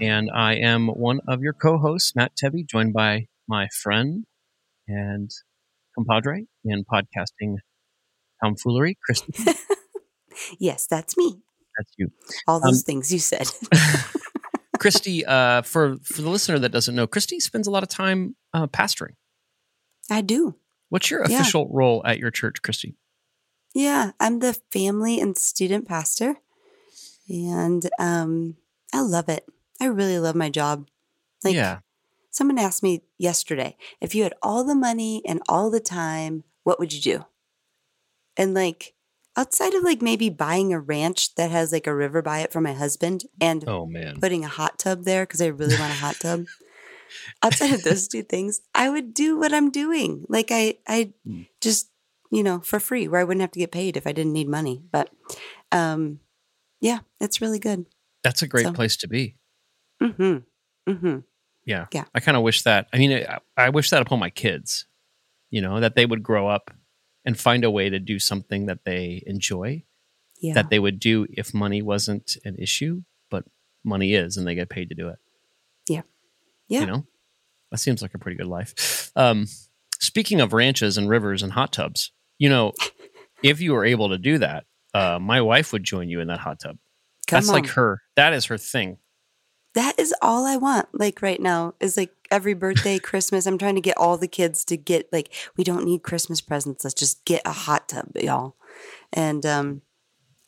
and I am one of your co hosts, Matt Tebbe, joined by my friend and compadre in podcasting tomfoolery, Christy. yes, that's me. That's you. All those Um, things you said. Christy, uh, for for the listener that doesn't know, Christy spends a lot of time uh, pastoring. I do. What's your Yeah. official role at your church, Christy? Yeah, I'm the family and student pastor. And um, I love it. I really love my job. Like, yeah, someone asked me yesterday if you had all the money and all the time, what would you do? And like, outside of like maybe buying a ranch that has like a river by it for my husband and Oh man, putting a hot tub there because I really want a hot tub. Outside of those two things, I would do what I'm doing. Like I, I Mm. just, you know, for free, where I wouldn't have to get paid if I didn't need money. But, um, yeah, it's really good. that's a great so- place to be. Mm-hmm. Mm-hmm. Yeah, Yeah. I kind of wish that. I mean, I, I wish that upon my kids. You know, that they would grow up and find a way to do something that they enjoy. Yeah. That they would do if money wasn't an issue, but money is, and they get paid to do it. Yeah. Yeah. You know, that seems like a pretty good life. Um, speaking of ranches and rivers and hot tubs, you know, if you were able to do that, uh, my wife would join you in that hot tub. Come That's on. like her. That is her thing. That is all I want. Like right now is like every birthday, Christmas. I'm trying to get all the kids to get like we don't need Christmas presents. Let's just get a hot tub, y'all. And um,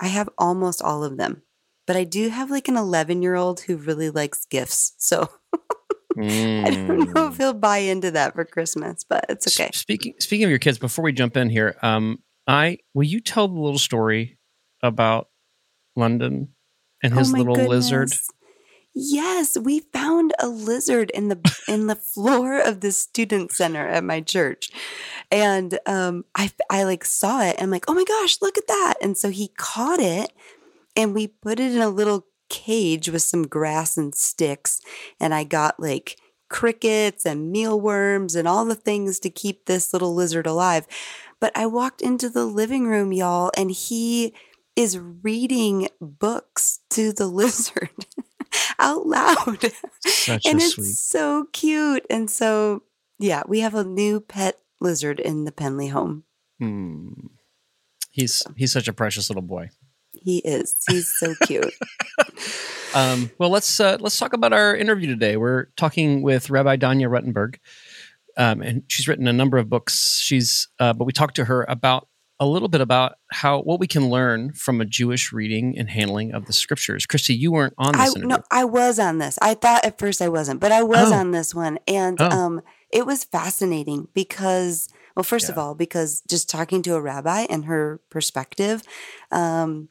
I have almost all of them, but I do have like an 11 year old who really likes gifts. So I don't know if he'll buy into that for Christmas, but it's okay. Speaking speaking of your kids, before we jump in here, um, I will you tell the little story about London and his oh little lizard? Yes, we found a lizard in the in the floor of the student center at my church, and um, I I like saw it. And I'm like, oh my gosh, look at that! And so he caught it, and we put it in a little cage with some grass and sticks, and I got like crickets and mealworms and all the things to keep this little lizard alive. But I walked into the living room, y'all, and he is reading books to the lizard out loud. Such and it's sweet. so cute. And so, yeah, we have a new pet lizard in the Penley home. Hmm. He's he's such a precious little boy. He is. He's so cute. Um, well, let's uh, let's talk about our interview today. We're talking with Rabbi Danya Ruttenberg, um, and she's written a number of books. She's uh, but we talked to her about a little bit about how what we can learn from a Jewish reading and handling of the scriptures. Christy, you weren't on I this interview. no, I was on this. I thought at first I wasn't, but I was Oh. on this one, and Oh. um, it was fascinating because, well, first of all, because just talking to a rabbi and her perspective, um,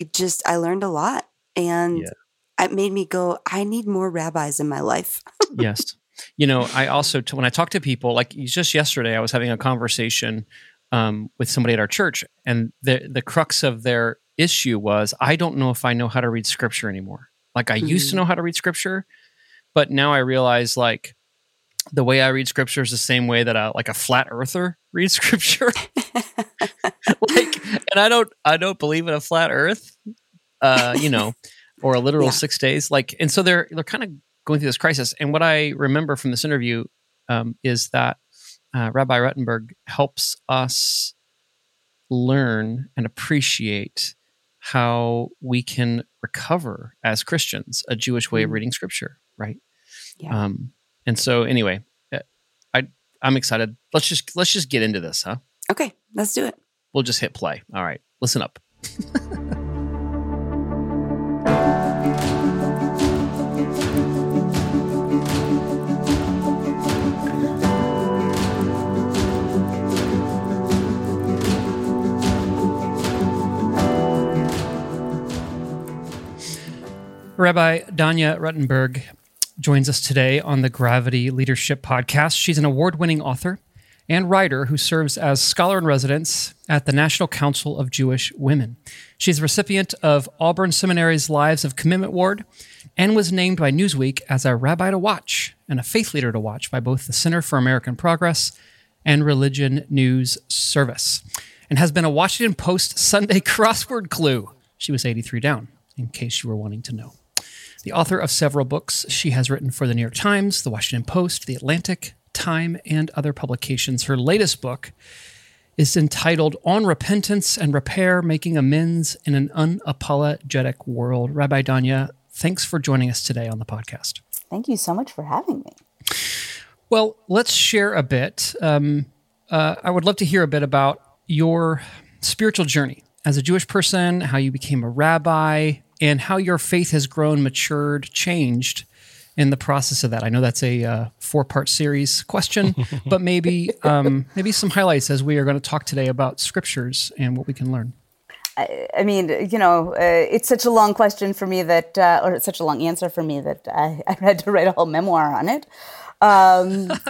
it just I learned a lot, and Yeah. it made me go, I need more rabbis in my life. yes. You know, I also t- when I talk to people, like just yesterday, I was having a conversation um, with somebody at our church, and the the crux of their issue was, I don't know if I know how to read scripture anymore. Like I used to Mhm. know how to read scripture, but now I realize like the way I read scripture is the same way that a like a flat earther reads scripture. like, and I don't I don't believe in a flat Earth, uh, you know, or a literal Yeah. six days. Like, and so they're they're kind of going through this crisis. And what I remember from this interview um, is that uh, Rabbi Ruttenberg helps us learn and appreciate how we can recover as Christians a Jewish way of Mm. reading Scripture, right? Yeah. Um, and so, anyway, uh, I I'm excited. Let's just let's just get into this, huh? Okay, let's do it. We'll just hit play. All right, listen up. Rabbi Danya Ruttenberg joins us today on the Gravity Leadership Podcast. She's an award winning author and writer who serves as scholar in residence at the National Council of Jewish Women. She's the recipient of Auburn Seminary's Lives of Commitment Award and was named by Newsweek as a rabbi to watch and a faith leader to watch by both the Center for American Progress and Religion News Service, and has been a Washington Post Sunday crossword clue. She was 83 down, in case you were wanting to know. The author of several books, she has written for the New York Times, the Washington Post, the Atlantic, Time, and other publications. Her latest book is entitled On Repentance and Repair Making Amends in an Unapologetic World. Rabbi Danya, thanks for joining us today on the podcast. Thank you so much for having me. Well, let's share a bit. Um, uh, I would love to hear a bit about your spiritual journey as a Jewish person, how you became a rabbi, and how your faith has grown, matured, changed in the process of that. I know that's a uh, four-part series question, but maybe um, maybe some highlights as we are going to talk today about scriptures and what we can learn. I mean, you know, uh, it's such a long question for me that, uh, or it's such a long answer for me that I, I had to write a whole memoir on it. Um,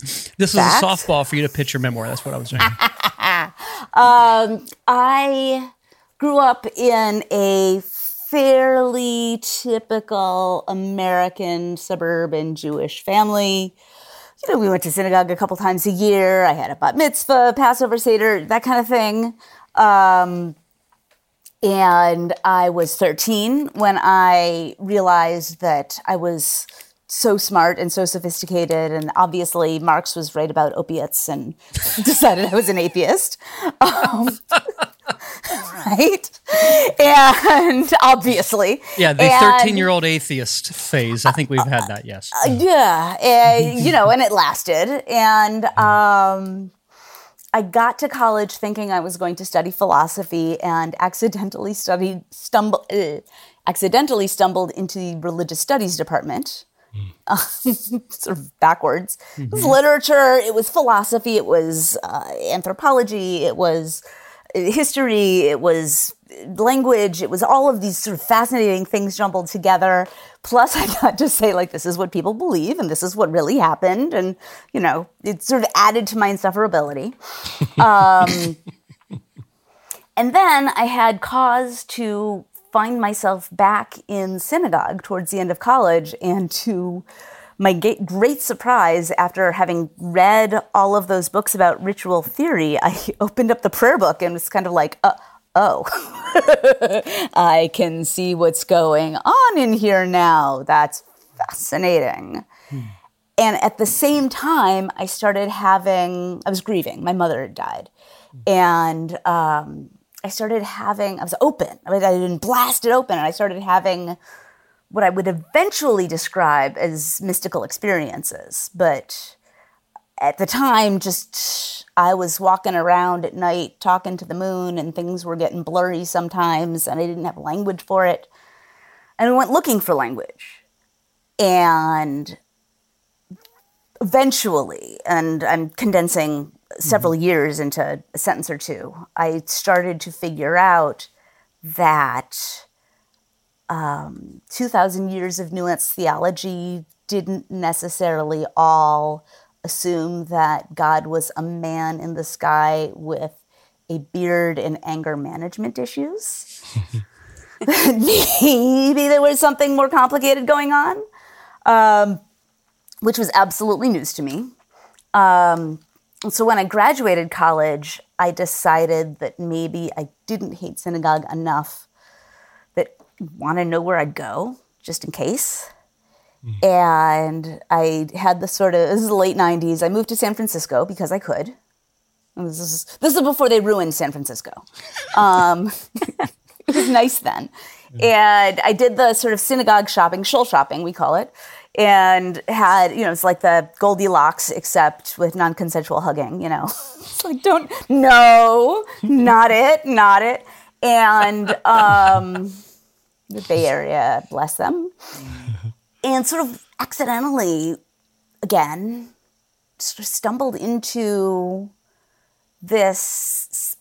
This is a softball for you to pitch your memoir. That's what I was doing. um, I grew up in a fairly typical American suburban Jewish family. You know, we went to synagogue a couple times a year. I had a bat mitzvah, Passover Seder, that kind of thing. Um, and I was 13 when I realized that I was so smart and so sophisticated. And obviously, Marx was right about opiates and decided I was an atheist. Um, right? And obviously. Yeah, the 13 year old atheist phase. I think we've had that, yes. yeah, uh, you know, and it lasted. And um, I got to college thinking I was going to study philosophy, and accidentally studied stumble, uh, accidentally stumbled into the religious studies department. sort of backwards. It was literature. It was philosophy. It was uh, anthropology. It was uh, history. It was language. It was all of these sort of fascinating things jumbled together. Plus, I got to say, like, this is what people believe and this is what really happened. And, you know, it sort of added to my insufferability. Um, and then I had cause to find myself back in synagogue towards the end of college and to my great surprise after having read all of those books about ritual theory i opened up the prayer book and was kind of like uh, oh i can see what's going on in here now. That's fascinating. And at the same time i started having i was grieving. My mother had died. And um, I started having, I was open. I, mean, I didn't blast it open, and I started having what I would eventually describe as mystical experiences. But at the time, just I was walking around at night talking to the moon, and things were getting blurry sometimes, and I didn't have language for it. And I went looking for language. And eventually, and I'm condensing several mm-hmm. years into a sentence or two, I started to figure out that um, 2,000 years of nuanced theology didn't necessarily all assume that God was a man in the sky with a beard and anger management issues. Maybe there was something more complicated going on, um, which was absolutely news to me. Um, so when I graduated college, I decided that maybe I didn't hate synagogue enough want to know where I'd go just in case. And I had the sort of this is the late '90s. I moved to San Francisco because I could. And This is this is before they ruined San Francisco. Um, it was nice then. And I did the sort of synagogue shopping, shul shopping, we call it, and had, you know, it's like the Goldilocks except with non consensual hugging, you know. it's like, don't, no, not it, not it. And um, the Bay Area, bless them. Mm-hmm. And sort of accidentally, again, sort of stumbled into this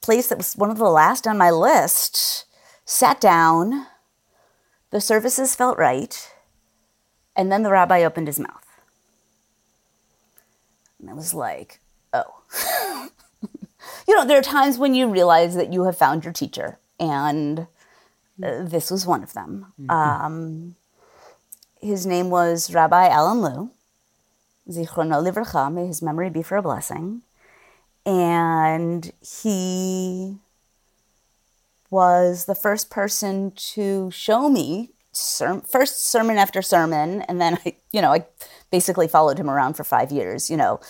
place that was one of the last on my list, sat down, the services felt right, and then the rabbi opened his mouth. And I was like, oh. you know, there are times when you realize that you have found your teacher, and uh, this was one of them. Mm-hmm. Um, his name was Rabbi Alan Lew. Zichrono Livracha, may his memory be for a blessing. And he was the first person to show me ser- first sermon after sermon. And then I, you know, I basically followed him around for five years. You know,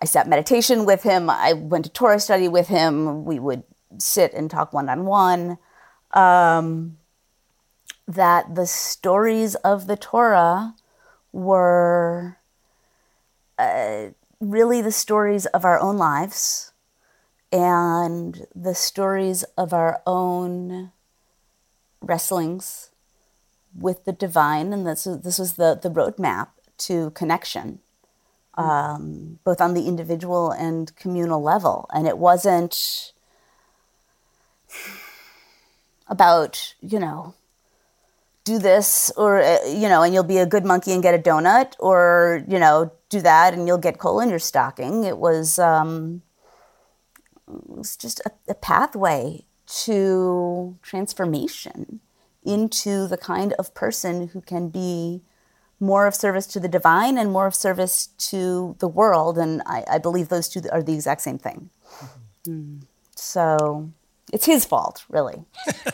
I sat meditation with him. I went to Torah study with him. We would sit and talk one on one. That the stories of the Torah were uh, really the stories of our own lives and the stories of our own wrestlings with the divine. And this, this was the, the roadmap to connection, um, both on the individual and communal level. And it wasn't about, you know, do this or uh, you know and you'll be a good monkey and get a donut or you know do that and you'll get coal in your stocking it was um, it was just a, a pathway to transformation into the kind of person who can be more of service to the divine and more of service to the world and i, I believe those two are the exact same thing mm-hmm. mm. so it's his fault really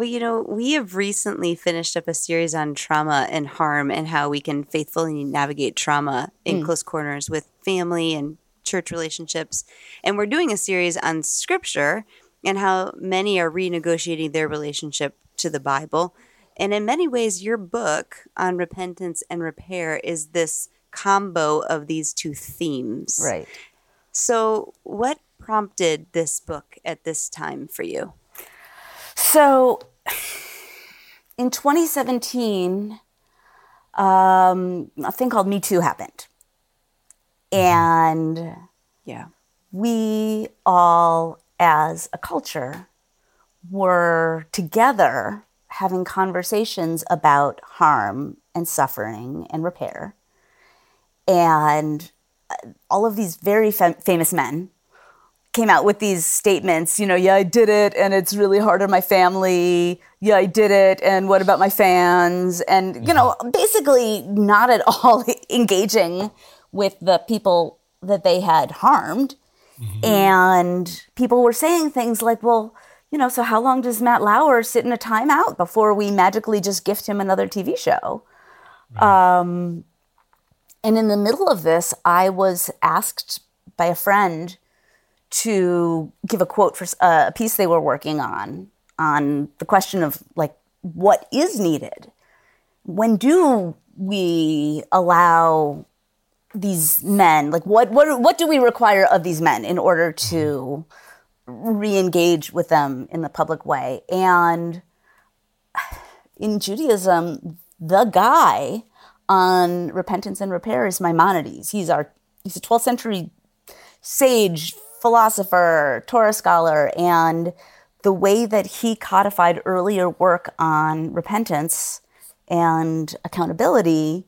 Well, you know, we have recently finished up a series on trauma and harm and how we can faithfully navigate trauma in mm. close corners with family and church relationships. And we're doing a series on scripture and how many are renegotiating their relationship to the Bible. And in many ways, your book on repentance and repair is this combo of these two themes. Right. So, what prompted this book at this time for you? So, in 2017, um, a thing called Me Too happened. And yeah, we all, as a culture, were together having conversations about harm and suffering and repair. And uh, all of these very fam- famous men came out with these statements, you know, yeah, I did it and it's really hard on my family. Yeah, I did it and what about my fans? And, you know, basically not at all engaging with the people that they had harmed. Mm-hmm. And people were saying things like, well, you know, so how long does Matt Lauer sit in a timeout before we magically just gift him another TV show? Right. Um, and in the middle of this, I was asked by a friend to give a quote for uh, a piece they were working on on the question of like what is needed? When do we allow these men like what what what do we require of these men in order to re-engage with them in the public way? And in Judaism the guy on repentance and repair is Maimonides. He's our he's a 12th century sage philosopher, Torah scholar, and the way that he codified earlier work on repentance and accountability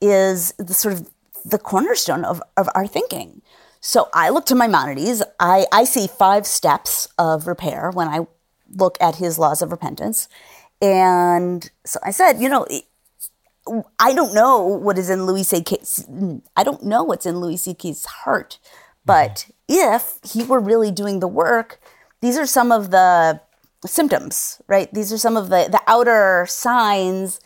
is the sort of the cornerstone of, of our thinking. So I look to Maimonides. I, I see five steps of repair when I look at his laws of repentance. And so I said, you know, I don't know what is in Louis C.K.'s, I don't know what's in Louis C.K.'s heart, but if he were really doing the work, these are some of the symptoms, right? These are some of the, the outer signs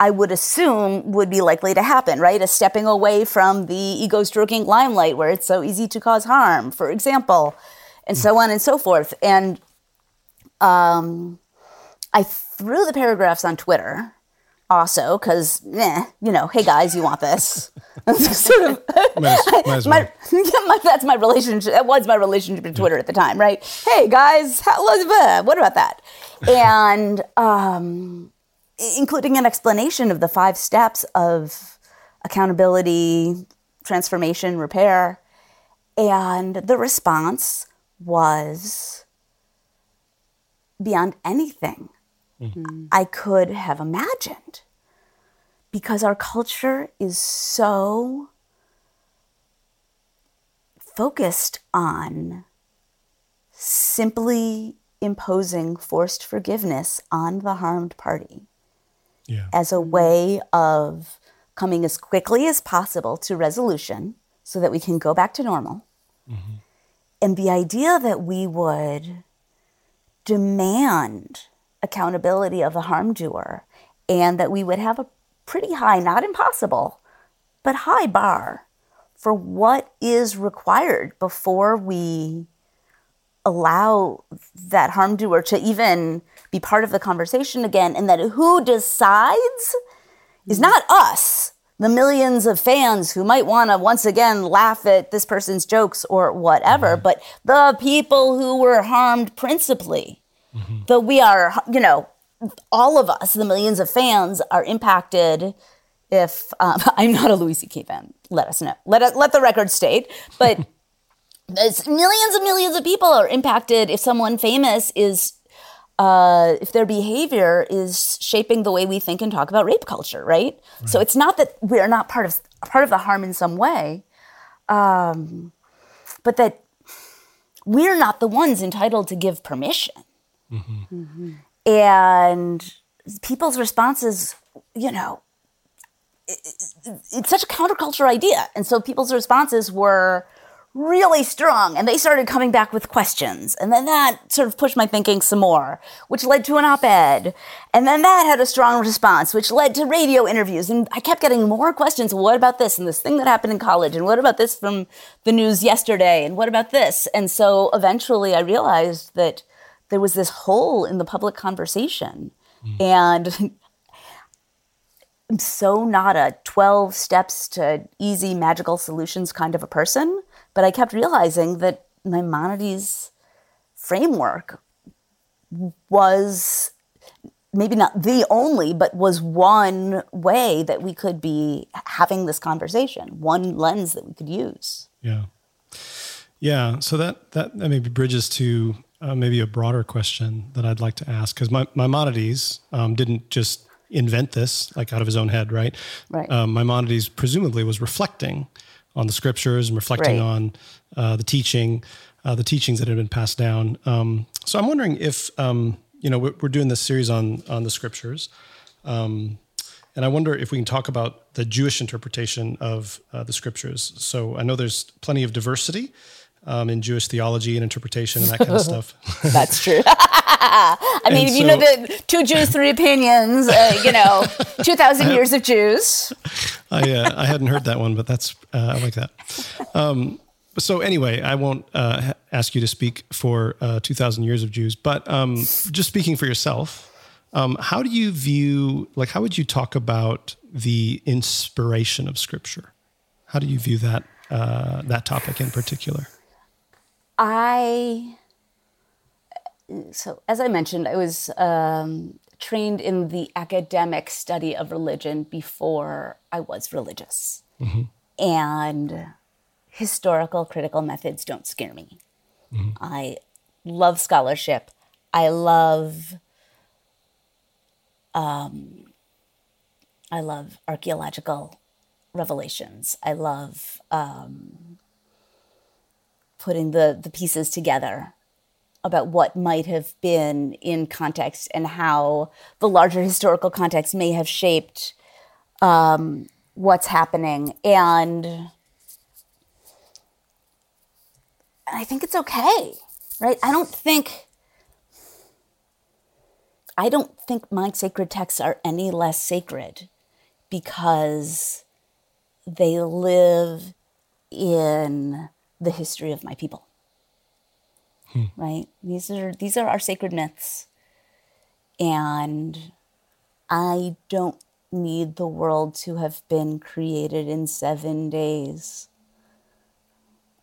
I would assume would be likely to happen, right? A stepping away from the ego stroking limelight where it's so easy to cause harm, for example. and so on and so forth. And um, I threw the paragraphs on Twitter also because, eh, you know, hey guys, you want this? sort of, Might might my, my, that's my relationship. That was my relationship with Twitter at the time, right? Hey guys, how, what about that? And um, including an explanation of the five steps of accountability, transformation, repair. And the response was beyond anything I could have imagined. Because our culture is so focused on simply imposing forced forgiveness on the harmed party Yeah. as a way of coming as quickly as possible to resolution so that we can go back to normal. Mm-hmm. And the idea that we would demand accountability of the harm doer and that we would have a pretty high, not impossible, but high bar for what is required before we allow that harm doer to even be part of the conversation again, and that who decides is not us, the millions of fans who might want to once again laugh at this person's jokes or whatever, mm-hmm. but the people who were harmed principally. Mm-hmm. Though we are, you know, all of us, the millions of fans, are impacted. If um, I'm not a Louis C.K. fan, let us know. Let let the record state. But millions and millions of people are impacted if someone famous is uh, if their behavior is shaping the way we think and talk about rape culture, right? So it's not that we're not part of part of the harm in some way, um, but that we're not the ones entitled to give permission. And people's responses, you know, it's such a counterculture idea. And so people's responses were really strong and they started coming back with questions. And then that sort of pushed my thinking some more, which led to an op ed. And then that had a strong response, which led to radio interviews. And I kept getting more questions. What about this and this thing that happened in college? And what about this from the news yesterday? And what about this? And so eventually I realized that there was this hole in the public conversation. Mm. And I'm so not a 12 steps to easy magical solutions kind of a person, but I kept realizing that Maimonides' framework was maybe not the only, but was one way that we could be having this conversation, one lens that we could use. Yeah. Yeah. So that, that, that maybe bridges to uh, maybe a broader question that I'd like to ask because my, Maimonides um, didn't just invent this like out of his own head, right? Right. Um, Maimonides presumably was reflecting on the scriptures and reflecting Right. on uh, the teaching, uh, the teachings that had been passed down. Um, so I'm wondering if um, you know we're, we're doing this series on on the scriptures. Um, and I wonder if we can talk about the Jewish interpretation of uh, the scriptures. So I know there's plenty of diversity um, in Jewish theology and interpretation and that kind of stuff. That's true. I mean, if you know the two Jews, three opinions, uh, you know, 2,000 years of Jews. I uh, I hadn't heard that one, but that's uh, I like that. Um, so anyway, I won't uh, ask you to speak for uh, two thousand years of Jews, but um, just speaking for yourself, um, how do you view like how would you talk about the inspiration of Scripture? How do you view that uh, that topic in particular? I, so as I mentioned, I was um, trained in the academic study of religion before I was religious. And historical critical methods don't scare me. I love scholarship. I love, um, I love archaeological revelations. I love um, putting the, the pieces together about what might have been in context and how the larger historical context may have shaped um, what's happening. And I think it's okay, right? I don't think. I don't think my sacred texts are any less sacred because they live in the history of my people. right? These are these are our sacred myths. And I don't need the world to have been created in 7 days.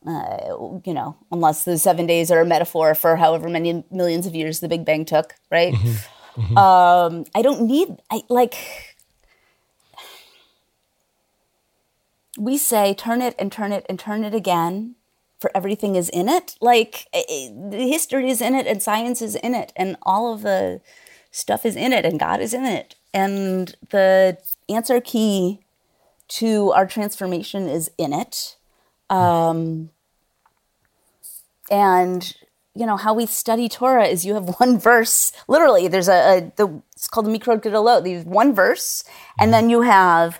Uh, you know, unless the seven days are a metaphor for however many millions of years the Big Bang took, right? Um, I don't need, I like, we say turn it and turn it and turn it again for everything is in it. Like the history is in it and science is in it and all of the stuff is in it and god is in it. And the answer key to our transformation is in it. Um, and you know how we study torah is you have one verse literally there's a, a the it's called the Mikraot Gedolot there's one verse and then you have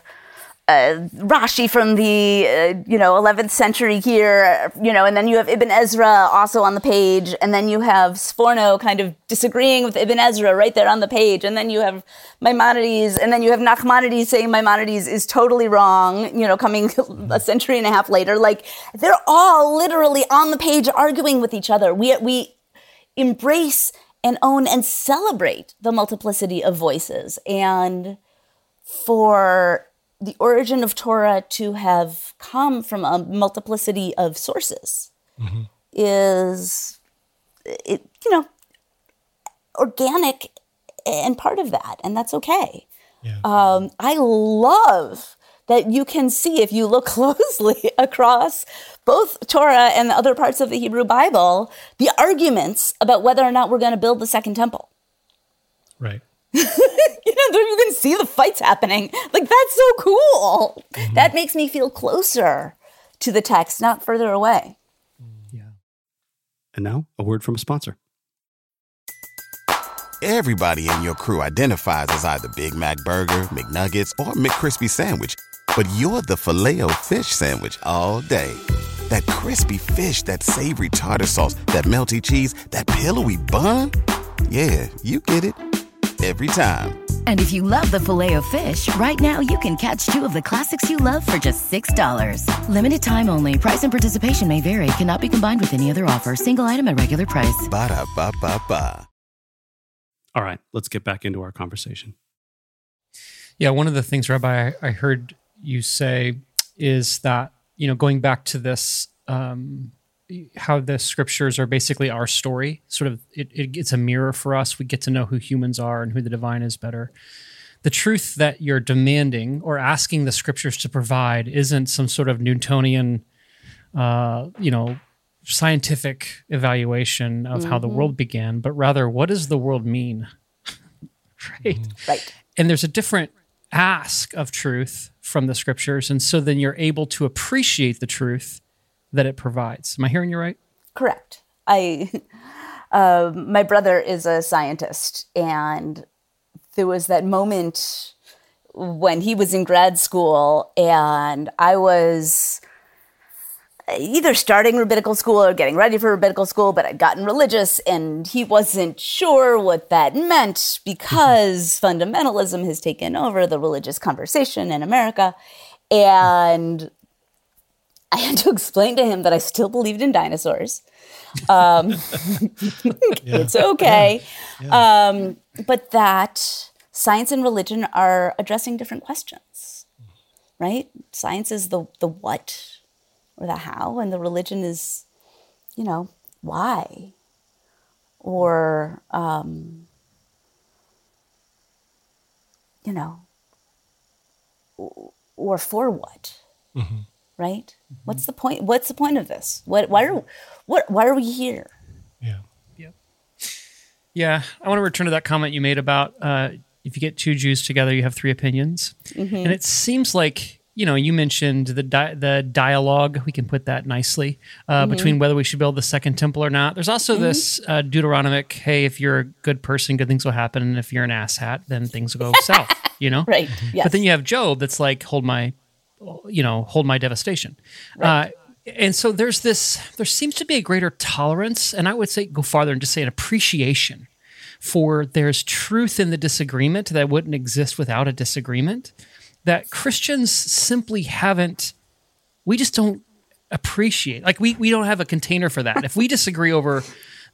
uh, Rashi from the uh, you know 11th century here, you know, and then you have Ibn Ezra also on the page, and then you have Sforno kind of disagreeing with Ibn Ezra right there on the page, and then you have Maimonides, and then you have Nachmanides saying Maimonides is totally wrong, you know, coming a century and a half later. Like they're all literally on the page arguing with each other. We we embrace and own and celebrate the multiplicity of voices and for the origin of Torah to have come from a multiplicity of sources is it you know organic and part of that and that's okay Yeah. um, i love that you can see if you look closely across both torah and the other parts of the hebrew bible the arguments about whether or not we're going to build the second temple right. you know, you can see the fights happening. Like that's so cool. Mm-hmm. That makes me feel closer to the text, not further away. Mm, yeah. And now, a word from a sponsor. Everybody in your crew identifies as either Big Mac Burger, McNuggets, or McCrispy Sandwich. But you're the filet fish Sandwich all day. That crispy fish, that savory tartar sauce, that melty cheese, that pillowy bun. Yeah, you get it. Every time. And if you love the filet of fish, right now you can catch two of the classics you love for just $6. Limited time only. Price and participation may vary. Cannot be combined with any other offer. Single item at regular price. Ba-da-ba-ba-ba. All right, let's get back into our conversation. Yeah, one of the things, Rabbi, I, I heard you say is that you know going back to this, um, how the scriptures are basically our story. Sort of, it, it, it's a mirror for us. We get to know who humans are and who the divine is better. The truth that you're demanding or asking the scriptures to provide isn't some sort of Newtonian, uh, you know, scientific evaluation of how the world began, but rather, what does the world mean? right Right. and there's a different ask of truth from the scriptures and so then you're able to appreciate the truth that it provides am i hearing you right Correct. I, uh, my brother is a scientist, and there was that moment when he was in grad school, and I was either starting rabbinical school or getting ready for rabbinical school, but I'd gotten religious, and he wasn't sure what that meant because fundamentalism has taken over the religious conversation in America. And I had to explain to him that I still believed in dinosaurs. Um, It's okay. Um, but that science and religion are addressing different questions, right? Science is the, the what or the how, and the religion is, you know, why or, um, you know, or for what? Right? What's the point? What's the point of this? What? Why are? What? Why are we here? Yeah. yeah Yeah. i want to return to that comment you made about uh, if you get two jews together you have three opinions and it seems like you know you mentioned the di- the dialogue we can put that nicely uh, between whether we should build the second temple or not there's also this uh, deuteronomic hey if you're a good person good things will happen and if you're an asshat then things will go south you know Right. Yes. But then you have Job that's like, hold my, you know, hold my devastation. Uh, and so there's this, there seems to be a greater tolerance, and I would say go farther and just say an appreciation for there's truth in the disagreement that wouldn't exist without a disagreement. That Christians simply haven't, we just don't appreciate. Like we we don't have a container for that. if we disagree over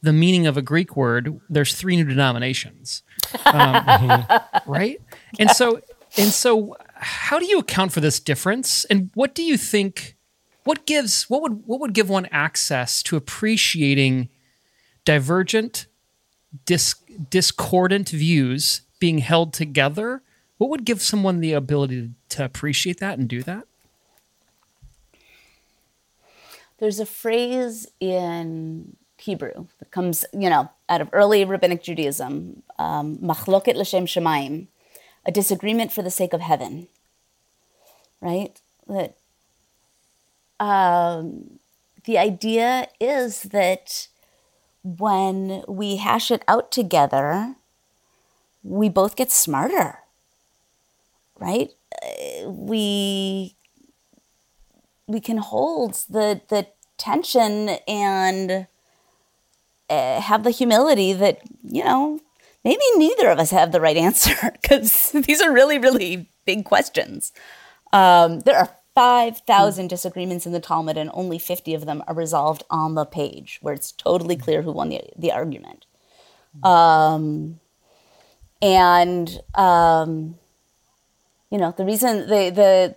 the meaning of a Greek word, there's three new denominations, um, right? And so, and so, how do you account for this difference? And what do you think? What gives? What would what would give one access to appreciating divergent, dis, discordant views being held together? What would give someone the ability to appreciate that and do that? There's a phrase in Hebrew that comes, you know, out of early rabbinic Judaism, um, machloket l'shem shamayim, a disagreement for the sake of heaven, right? That um, the idea is that when we hash it out together, we both get smarter, right? Uh, We we can hold the the tension and uh, have the humility that you know maybe neither of us have the right answer because these are really really big questions. Um, there are five thousand disagreements in the Talmud, and only fifty of them are resolved on the page, where it's totally clear who won the the argument. Um, and um, you know the reason the the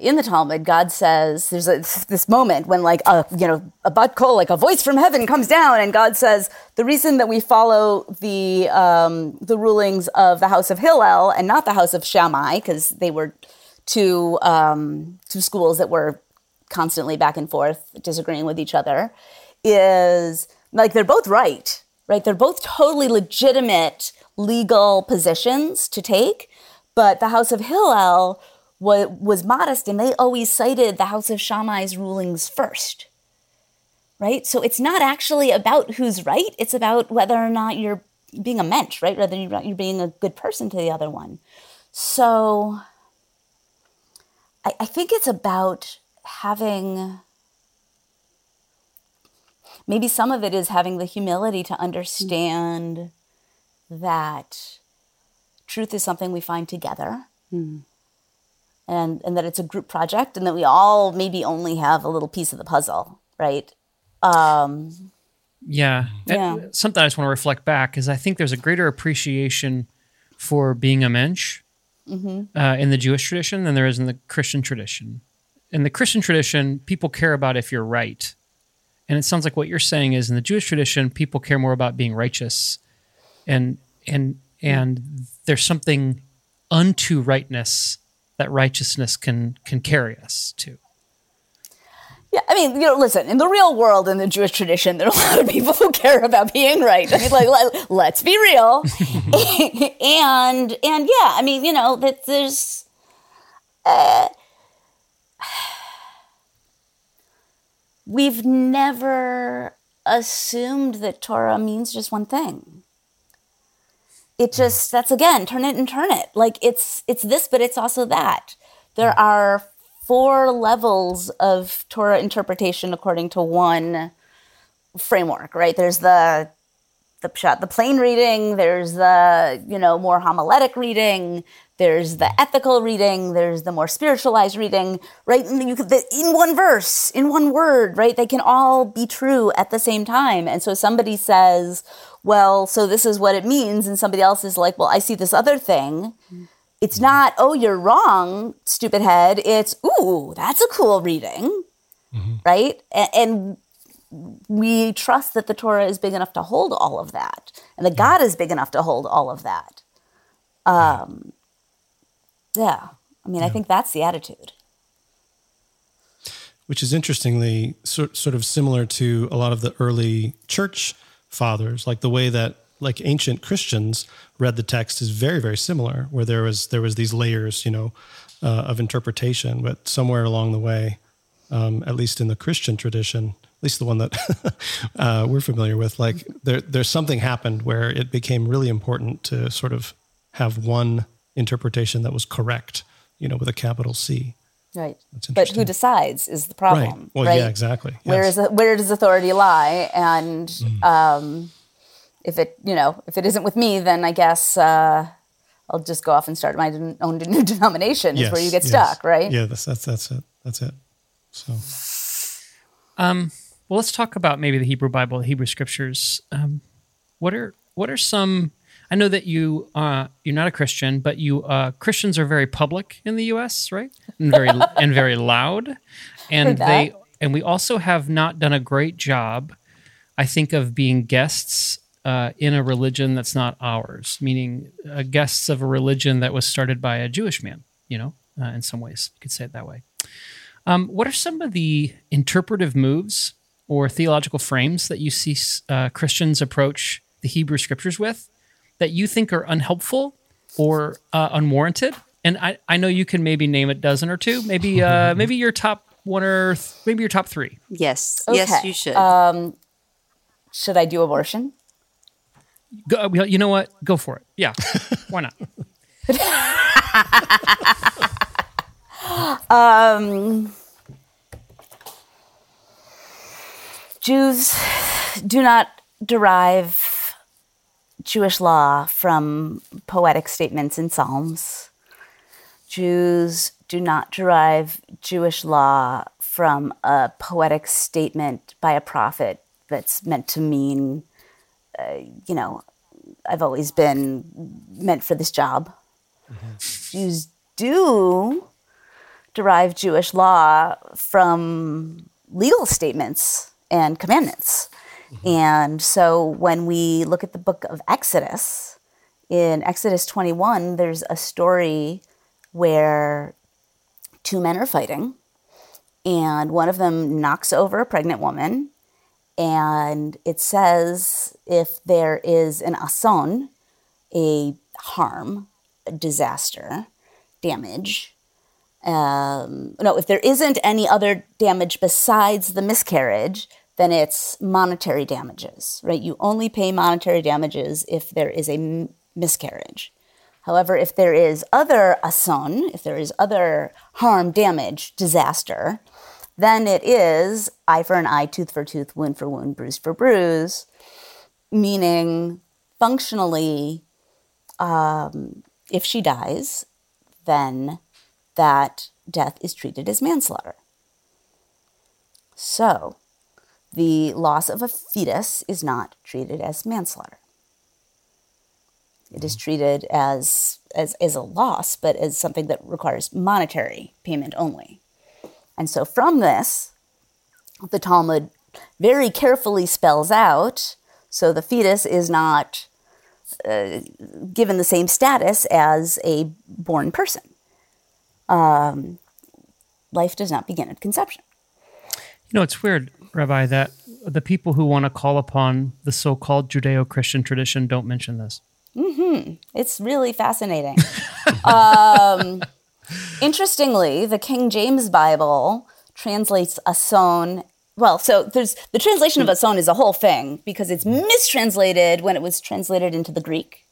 in the Talmud, God says there's a, this moment when like a you know a bat kol, like a voice from heaven comes down, and God says the reason that we follow the um, the rulings of the house of Hillel and not the house of Shammai because they were two um, two schools that were constantly back and forth disagreeing with each other is like they're both right, right? They're both totally legitimate legal positions to take, but the house of Hillel was, was modest and they always cited the house of Shammai's rulings first. Right? So it's not actually about who's right, it's about whether or not you're being a mensch, right? Whether you're, you're being a good person to the other one. So I, I think it's about having maybe some of it is having the humility to understand that truth is something we find together hmm. And and that it's a group project and that we all maybe only have a little piece of the puzzle right um Yeah. Yeah. And Something I just want to reflect back is I think there's a greater appreciation for being a mensch Mm-hmm. uh, in the Jewish tradition than there is in the Christian tradition. In the Christian tradition, people care about if you're right. And it sounds like what you're saying is in the Jewish tradition, people care more about being righteous. And and and there's something unto rightness that righteousness can can carry us to. yeah i mean you know listen in the real world in the jewish tradition there are a lot of people who care about being right. I mean like let, let's be real. And and yeah i mean you know that there's uh, we've never assumed that torah means just one thing it hmm. just that's again turn it and turn it. Like it's it's this but it's also that. There hmm. are four levels of torah interpretation according to one framework right? There's the the the plain reading there's the you know more homiletic reading there's the ethical reading there's the more spiritualized reading right? And you could the, in one verse in one word right? They can all be true at the same time. And so somebody says well so this is what it means and somebody else is like well i see this other thing. It's mm-hmm. not oh you're wrong stupid head. It's ooh that's a cool reading. Mm-hmm. Right? A- and we trust that the Torah is big enough to hold all of that, and that God is big enough to hold all of that. Um, yeah, I mean, I think that's the attitude. which is interestingly sort, sort of similar to a lot of the early church fathers like the way that like ancient christians read the text is very very similar where there was there was these layers you know uh, of interpretation but somewhere along the way um, at least in the christian tradition least the one that uh, we're familiar with like there there's something happened where it became really important to sort of have one interpretation that was correct you know with a capital c Right. That's But who decides is the problem. right well right? yeah exactly Where yes. Mm. is where does authority lie? And um, if it you know if it isn't with me, then I guess uh, I'll just go off and start my own new denomination. Is where you get yes. stuck, right? Yeah, that's that's that's it. That's it. So Um, Well, let's talk about maybe the Hebrew Bible, the Hebrew Scriptures. Um, what are what are some? I know that you uh, you're not a Christian, but you uh, Christians are very public in the U.S., right? And very and very loud, and they and we also have not done a great job, I think, of being guests uh, in a religion that's not ours, meaning uh, guests of a religion that was started by a Jewish man. You know, uh, in some ways, you could say it that way. Um, what are some of the interpretive moves or theological frames that you see uh, Christians approach the Hebrew scriptures with that you think are unhelpful or uh, unwarranted? And I, I know you can maybe name a dozen or two, maybe uh, maybe your top one or th- maybe your top three. Yes. Yes, you should. Um, should I do abortion? Go, uh, you know what? Go for it. Yeah, why not? Um, Jews do not derive Jewish law from poetic statements in Psalms. Jews do not derive Jewish law from a poetic statement by a prophet that's meant to mean, uh, you know, I've always been meant for this job. Jews do derive Jewish law from legal statements and commandments. Mm-hmm. And so when we look at the book of Exodus, in Exodus 21, there's a story where two men are fighting, and one of them knocks over a pregnant woman. And it says if there is an ason, a harm, a disaster, damage, um, no, if there isn't any other damage besides the miscarriage, then it's monetary damages, right? You only pay monetary damages if there is a m- miscarriage. However, if there is other ason, if there is other harm, damage, disaster, then it is eye for an eye, tooth for tooth, wound for wound, bruise for bruise, meaning functionally, um, if she dies, then that death is treated as manslaughter. So, the loss of a fetus is not treated as manslaughter. It is treated as, as, as a loss, but as something that requires monetary payment only. And so, from this, the Talmud very carefully spells out so the fetus is not uh, given the same status as a born person. Um, life does not begin at conception. You know, it's weird, Rabbi, that the people who want to call upon the so-called Judeo-Christian tradition don't mention this. It's really fascinating. um, interestingly, the King James Bible translates ason. Well, so there's the translation of ason is a whole thing because it's mistranslated when it was translated into the Greek,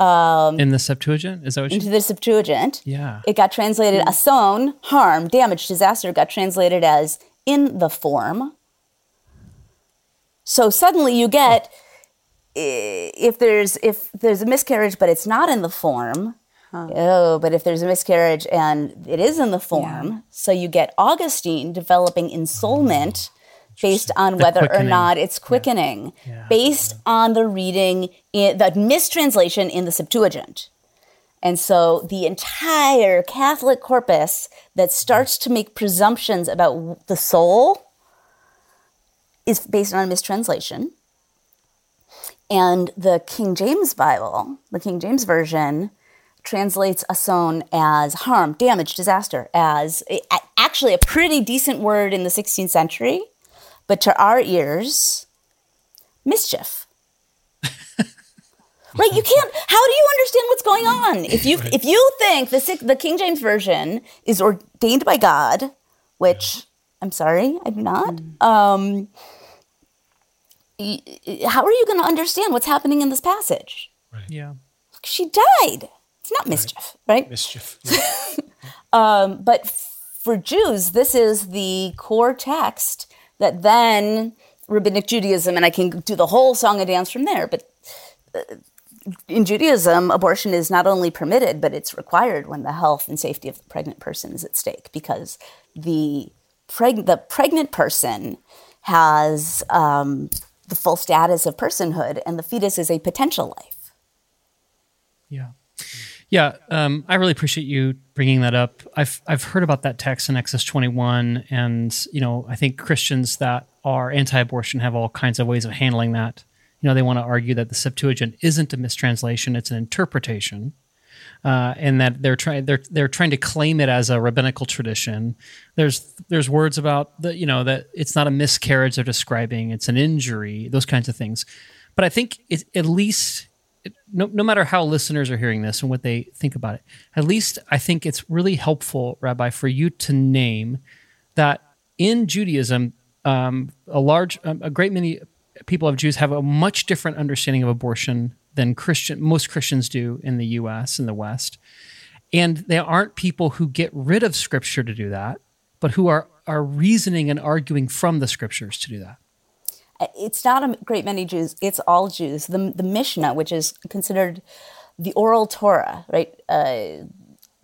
Um, in the Septuagint, is that what you? into the Septuagint. Yeah. It got translated ason, harm, damage, disaster, got translated as in the form. So suddenly you get if there's if there's a miscarriage but it's not in the form. Oh, but if there's a miscarriage and it is in the form, so you get Augustine developing ensoulment based on whether or not it's quickening, based on the reading, in, the mistranslation in the Septuagint. And so the entire Catholic corpus that starts to make presumptions about the soul is based on a mistranslation. And the King James Bible, the King James Version, translates ason as harm, damage, disaster, as actually a pretty decent word in the 16th century, but to our ears, mischief. Right, you can't. How do you understand what's going on? If you if you think the the King James version is ordained by God, which I'm sorry, I do not. Um, y- y- how are you going to understand what's happening in this passage? Right. Yeah. She died. It's not mischief, right? Mischief. Um, but for Jews, this is the core text that then rabbinic Judaism, and I can do the whole song and dance from there, but uh, in Judaism, abortion is not only permitted, but it's required when the health and safety of the pregnant person is at stake because the, preg- the pregnant person has um, the full status of personhood, and the fetus is a potential life. Yeah. Yeah, um, I really appreciate you bringing that up. I've I've heard about that text in Exodus 21, and you know I think Christians that are anti-abortion have all kinds of ways of handling that. You know, they want to argue that the Septuagint isn't a mistranslation; it's an interpretation, uh, and that they're trying they're they're trying to claim it as a rabbinical tradition. There's there's words about the you know that it's not a miscarriage they're describing; it's an injury, those kinds of things. But I think it, at least no, no matter how listeners are hearing this and what they think about it, at least I think it's really helpful, Rabbi, for you to name that in Judaism, um, a large, um, a great many people of Jews have a much different understanding of abortion than Christian most Christians do in the U.S. and the West, and they aren't people who get rid of Scripture to do that, but who are are reasoning and arguing from the Scriptures to do that it's not a great many Jews, it's all Jews. The, the Mishnah, which is considered the oral Torah, right? Uh,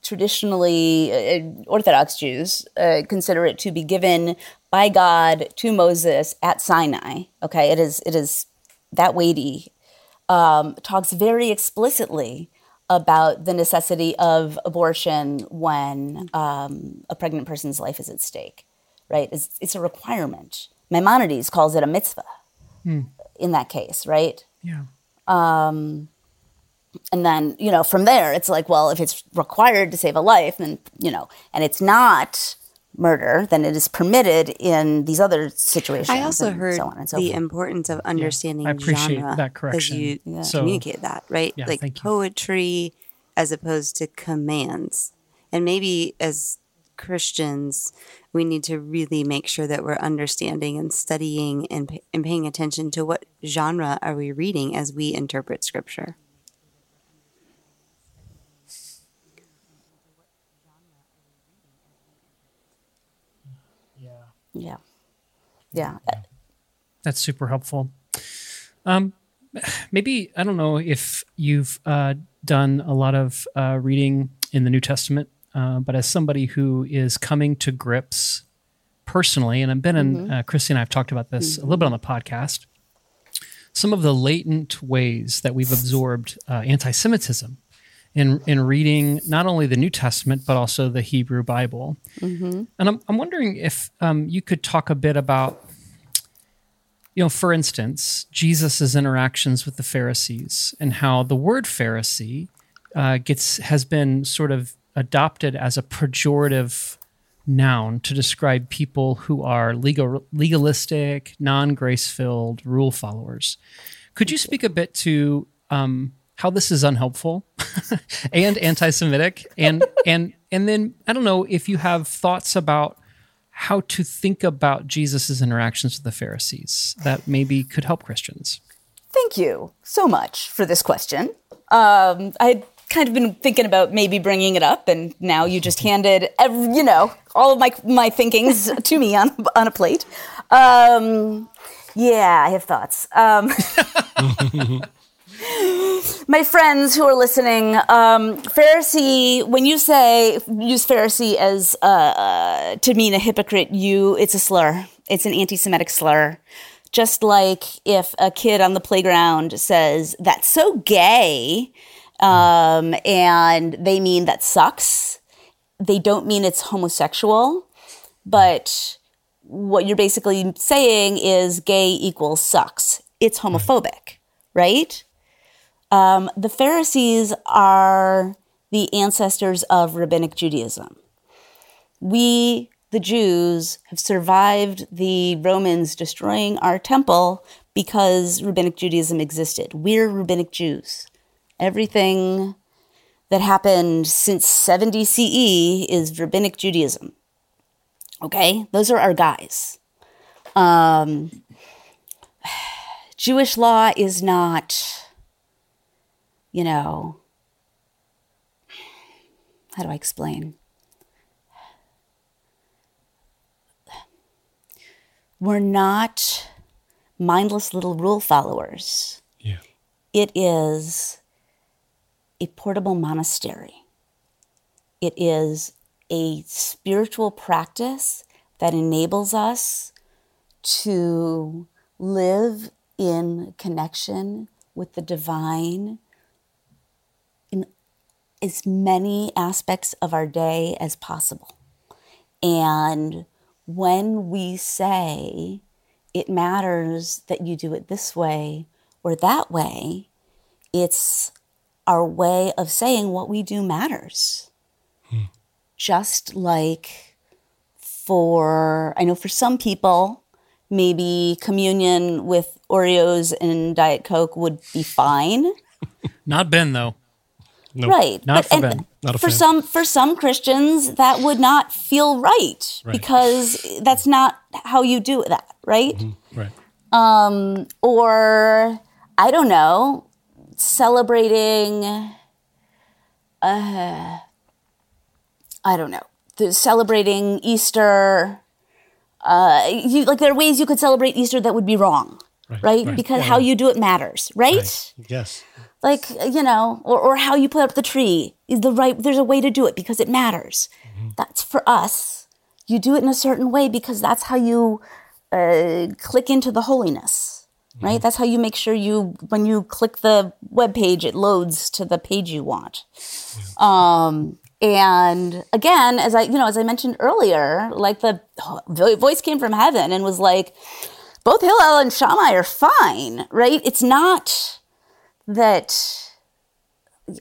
traditionally, uh, Orthodox Jews uh, consider it to be given by God to Moses at Sinai. Okay, it is, it is that weighty. Um, talks very explicitly about the necessity of abortion when um, a pregnant person's life is at stake, right? It's, it's a requirement. Maimonides calls it a mitzvah hmm. in that case, right? Yeah. Um, and then, you know, from there, it's like, well, if it's required to save a life, then, you know, and it's not murder, then it is permitted in these other situations. I also heard so so the forth. importance of understanding yeah, I appreciate genre that correction. as you yeah. so, communicate that, right? Yeah, like poetry as opposed to commands. And maybe as Christians, we need to really make sure that we're understanding and studying and, and paying attention to what genre are we reading as we interpret scripture. Yeah. Yeah. That's super helpful. Um, maybe, I don't know if you've uh, done a lot of uh, reading in the New Testament uh, but as somebody who is coming to grips personally, and I've been mm-hmm. uh, Christy and I have talked about this mm-hmm. a little bit on the podcast, some of the latent ways that we've absorbed uh, anti Semitism in, in reading not only the New Testament, but also the Hebrew Bible. Mm-hmm. And I'm, I'm wondering if um, you could talk a bit about you know, for instance, Jesus' interactions with the Pharisees and how the word Pharisee uh, gets has been sort of adopted as a pejorative noun to describe people who are legal, legalistic, non grace filled rule followers. Could you speak a bit to um, how this is unhelpful and anti Semitic? And, and, and then, I don't know if you have thoughts about how to think about Jesus' interactions with the Pharisees that maybe could help Christians. Thank you so much for this question. Um, I kind of been thinking about maybe bringing it up, and now you just handed, every, you know, all of my my thinkings to me on on a plate. Um, yeah, I have thoughts. Um, my friends who are listening, um, Pharisee, when you say use Pharisee as uh, uh, to mean a hypocrite, you it's a slur. It's an anti-Semitic slur. Just like if a kid on the playground says that's so gay, um, and they mean that sucks. They don't mean it's homosexual, but what you're basically saying is gay equals sucks. It's homophobic, right? Um, the Pharisees are the ancestors of rabbinic Judaism. We, the Jews, have survived the Romans destroying our temple because rabbinic Judaism existed. We're rabbinic Jews. Everything that happened since 70 CE is rabbinic Judaism. Okay, those are our guys. Um, Jewish law is not, you know, how do I explain? We're not mindless little rule followers. Yeah. It is a portable monastery. It is a spiritual practice that enables us to live in connection with the divine in as many aspects of our day as possible. And when we say it matters that you do it this way or that way, it's our way of saying what we do matters. Just like for, I know for some people, maybe communion with Oreos and Diet Coke would be fine. Not Ben though. Nope. Right. Not for and Ben. Not a for fan. some for some Christians that would not feel right, Right. because that's not how you do that, right? Right. Um, or I don't know, celebrating uh I don't know. The celebrating Easter uh you like there are ways you could celebrate Easter that would be wrong. Right, Right? right. Because Yeah, how you do it matters, right? Yes. like you know or, or how you put up the tree is the right there's a way to do it because it matters that's for us you do it in a certain way because that's how you uh, click into the holiness right that's how you make sure you when you click the web page it loads to the page you want um, and again as i you know as i mentioned earlier like the voice came from heaven and was like both hillel and shammai are fine right it's not that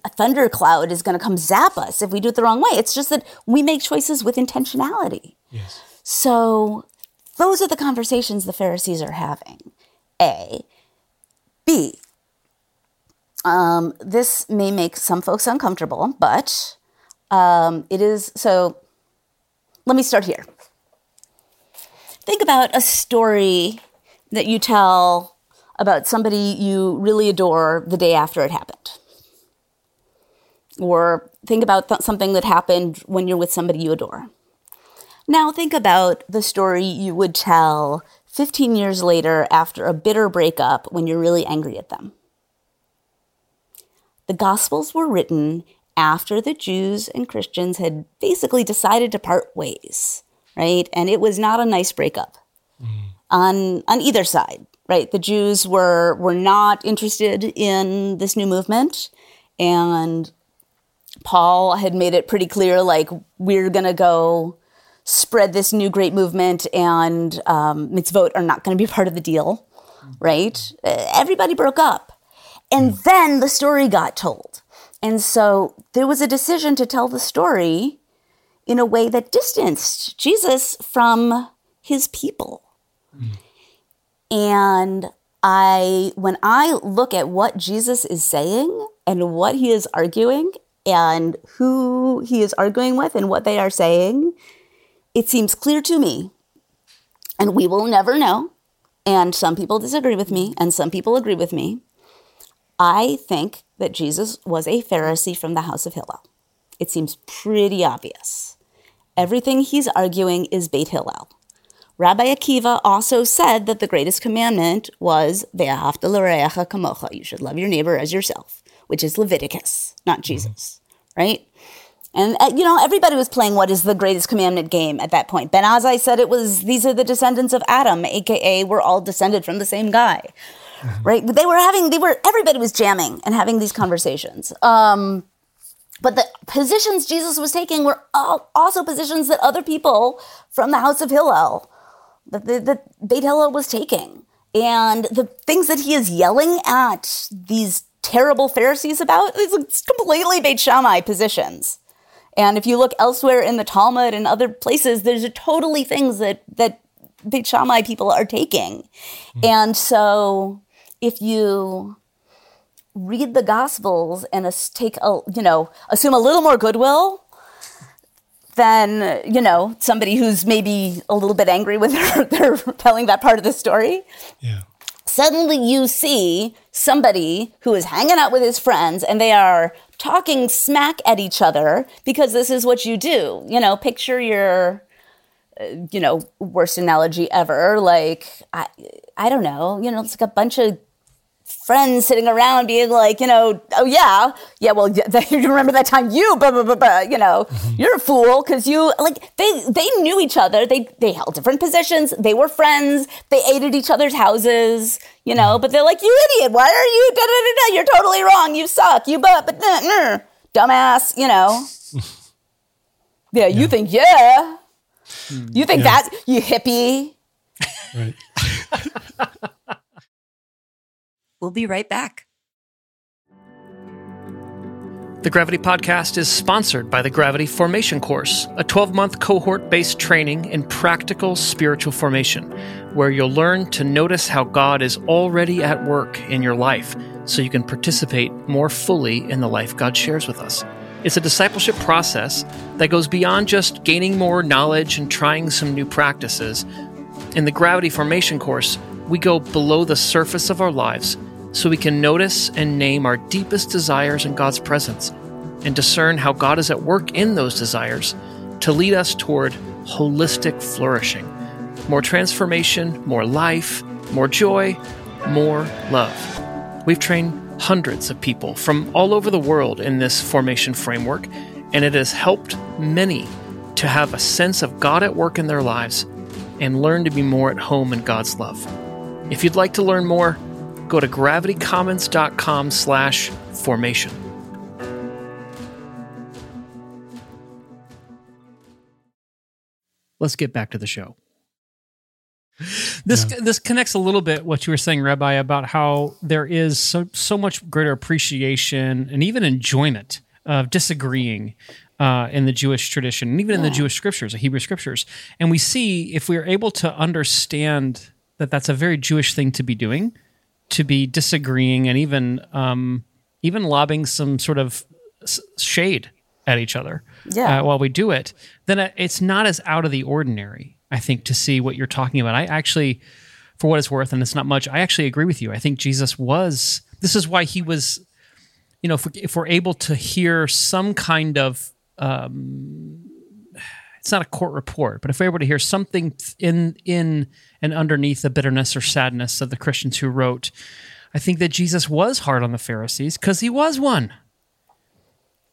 a thundercloud is going to come zap us if we do it the wrong way. It's just that we make choices with intentionality. Yes. So those are the conversations the Pharisees are having. A. B. Um, this may make some folks uncomfortable, but um, it is so. Let me start here. Think about a story that you tell about somebody you really adore the day after it happened. Or think about th- something that happened when you're with somebody you adore. Now think about the story you would tell 15 years later after a bitter breakup when you're really angry at them. The Gospels were written after the Jews and Christians had basically decided to part ways, right? And it was not a nice breakup mm. on on either side, right? The Jews were were not interested in this new movement, and Paul had made it pretty clear, like we're gonna go spread this new great movement, and um, mitzvot are not going to be part of the deal, right? Uh, Everybody broke up, and then the story got told, and so there was a decision to tell the story in a way that distanced Jesus from his people. And I, when I look at what Jesus is saying and what he is arguing and who he is arguing with and what they are saying, it seems clear to me, and we will never know. And some people disagree with me, and some people agree with me. I think that Jesus was a Pharisee from the house of Hillel. It seems pretty obvious. Everything he's arguing is Beit Hillel. Rabbi Akiva also said that the greatest commandment was Ve'ahavta l'reacha kamocha. You should love your neighbor as yourself, which is Leviticus, not Jesus, right? And uh, you know, everybody was playing what is the greatest commandment game at that point. Ben Azai said it was these are the descendants of Adam, aka we're all descended from the same guy, right? They were having, they were, everybody was jamming and having these conversations. Um, but the positions Jesus was taking were all also positions that other people from the house of Hillel, that, that, that Beit Hillel was taking. And the things that he is yelling at these terrible Pharisees about is completely Beit Shammai positions. And if you look elsewhere in the Talmud and other places, there's totally things that, that Beit Shammai people are taking. Hmm. And so if you read the gospels and take a you know assume a little more goodwill than you know somebody who's maybe a little bit angry with her they're telling that part of the story Yeah. suddenly you see somebody who is hanging out with his friends and they are talking smack at each other because this is what you do. You know picture your uh, you know worst analogy ever. Like i i don't know you know it's like a bunch of friends sitting around being like, you know, oh yeah, yeah, well, you remember that time you, blah, blah, blah, blah, you know, mm-hmm. you're a fool because you, like, they, they knew each other. They, they held different positions. They were friends. They ate at each other's houses, you know, mm-hmm. but they're like, you idiot. Why are you, da, da, da, da, you're totally wrong. You suck. You, but, but, nah, nah, dumbass, you know. yeah, you think, yeah. You think yeah. that, you hippie. Right. We'll be right back. The Gravity Podcast is sponsored by the Gravity Formation Course, a 12 month cohort based training in practical spiritual formation, where you'll learn to notice how God is already at work in your life so you can participate more fully in the life God shares with us. It's a discipleship process that goes beyond just gaining more knowledge and trying some new practices. In the Gravity Formation Course, we go below the surface of our lives so we can notice and name our deepest desires in God's presence and discern how God is at work in those desires to lead us toward holistic flourishing. More transformation, more life, more joy, more love. We've trained hundreds of people from all over the world in this formation framework, and it has helped many to have a sense of God at work in their lives and learn to be more at home in God's love. If you'd like to learn more, go to gravitycommons.com slash formation. Let's get back to the show. This yeah. this connects a little bit what you were saying, Rabbi, about how there is so so much greater appreciation and even enjoyment of disagreeing uh, in the Jewish tradition and even in the Jewish scriptures, the Hebrew scriptures. And we see if we're able to understand that that's a very Jewish thing to be doing, to be disagreeing and even um, even lobbing some sort of shade at each other yeah. uh, while we do it, then it's not as out of the ordinary. I think to see what you're talking about. I actually, for what it's worth, and it's not much, I actually agree with you. I think Jesus was. This is why he was. You know, if, we, if we're able to hear some kind of um, it's not a court report, but if we're able to hear something in in and underneath the bitterness or sadness of the Christians who wrote, I think that Jesus was hard on the Pharisees because he was one.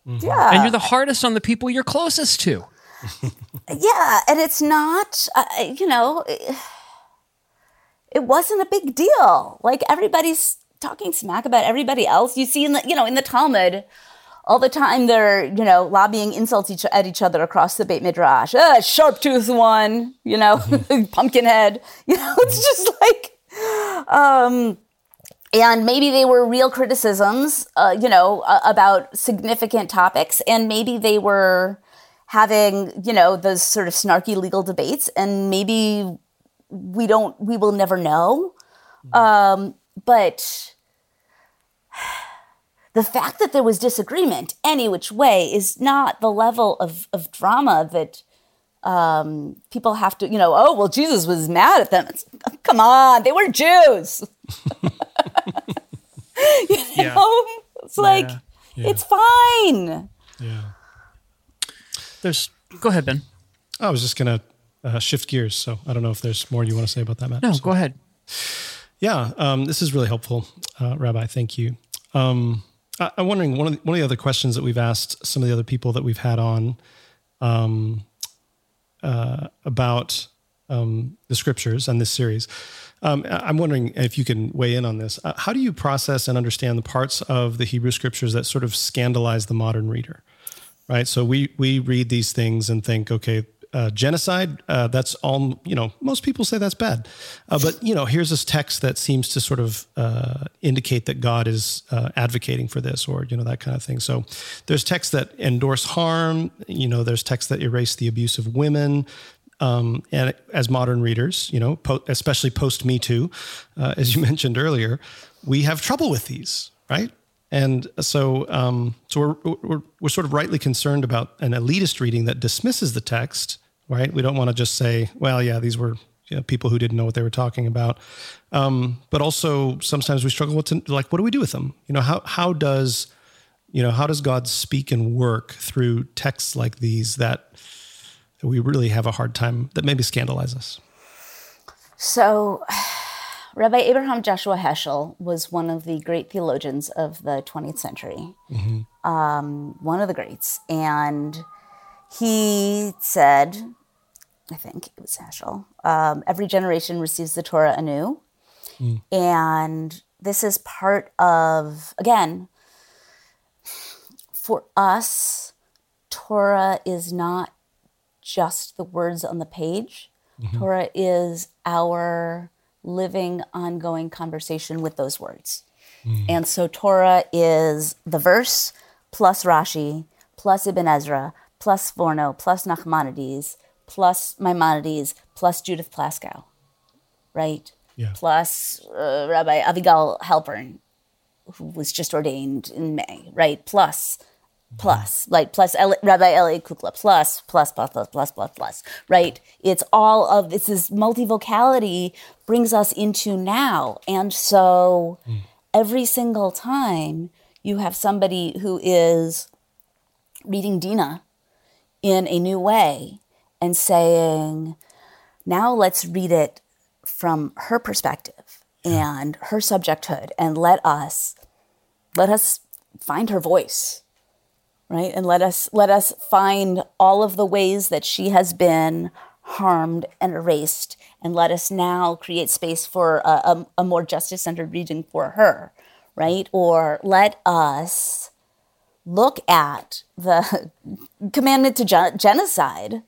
Mm-hmm. Yeah, and you're the hardest on the people you're closest to. yeah, and it's not, uh, you know, it wasn't a big deal. Like everybody's talking smack about everybody else. You see in the, you know, in the Talmud all the time they're you know lobbying insults each, at each other across the Beit Midrash. Uh, sharp tooth one, you know, mm-hmm. pumpkin head. You know, it's just like, um, and maybe they were real criticisms, uh, you know, uh, about significant topics, and maybe they were having you know those sort of snarky legal debates, and maybe we don't, we will never know, mm-hmm. um, but the fact that there was disagreement any which way is not the level of, of drama that um, people have to, you know, oh, well, Jesus was mad at them. It's, come on, they were Jews. you yeah. know, it's like, yeah. Yeah. it's fine. Yeah. There's, go ahead, Ben. I was just going to uh, shift gears. So I don't know if there's more you want to say about that, Matt. No, so, go ahead. Yeah, um, this is really helpful, uh, Rabbi. Thank you. Um, I'm wondering one of the, one of the other questions that we've asked some of the other people that we've had on um, uh, about um, the scriptures and this series. Um, I'm wondering if you can weigh in on this. Uh, how do you process and understand the parts of the Hebrew scriptures that sort of scandalize the modern reader? Right. So we we read these things and think, okay, uh, genocide, uh, that's all, you know, most people say that's bad. Uh, but, you know, here's this text that seems to sort of uh, indicate that God is uh, advocating for this or, you know, that kind of thing. So there's texts that endorse harm, you know, there's texts that erase the abuse of women. Um, and as modern readers, you know, po- especially post Me Too, uh, as you mentioned earlier, we have trouble with these, right? And so, um, so we're, we're, we're sort of rightly concerned about an elitist reading that dismisses the text, right? We don't want to just say, well, yeah, these were you know, people who didn't know what they were talking about. Um, but also, sometimes we struggle with to, like, what do we do with them? You know, how how does you know how does God speak and work through texts like these that, that we really have a hard time that maybe scandalize us? So Rabbi Abraham Joshua Heschel was one of the great theologians of the 20th century, um, one of the greats. And he said, I think it was Heschel, um, every generation receives the Torah anew. And this is part of, again, for us, Torah is not just the words on the page. Torah is our living, ongoing conversation with those words. And so Torah is the verse plus Rashi plus Ibn Ezra plus Sforno plus Nachmanides plus Maimonides plus Judith Plaskow, right? Yeah. Plus uh, Rabbi Avigayil Halpern, who was just ordained in May, right? Plus, plus, like plus Eli- Rabbi Eli Kukla, plus, plus, plus, plus, plus, plus, plus, right? It's all of this is multivocality brings us into now. And so hmm. every single time you have somebody who is reading Dina in a new way and saying, now let's read it from her perspective and her subjecthood and let us let us find her voice right? And let us let us find all of the ways that she has been harmed and erased and let us now create space for a, a, a more justice centered reading for her right? Or let us look at the commandment to gen- genocide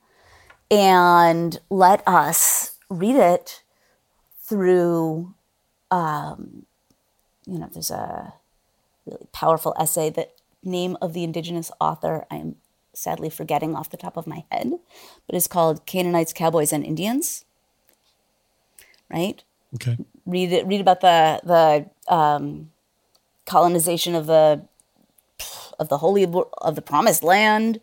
and let us read it through um, you know there's a really powerful essay that name of the indigenous author i'm sadly forgetting off the top of my head but it's called canaanites cowboys and indians right? Okay. read it read about the the um, colonization of the of the holy of the promised land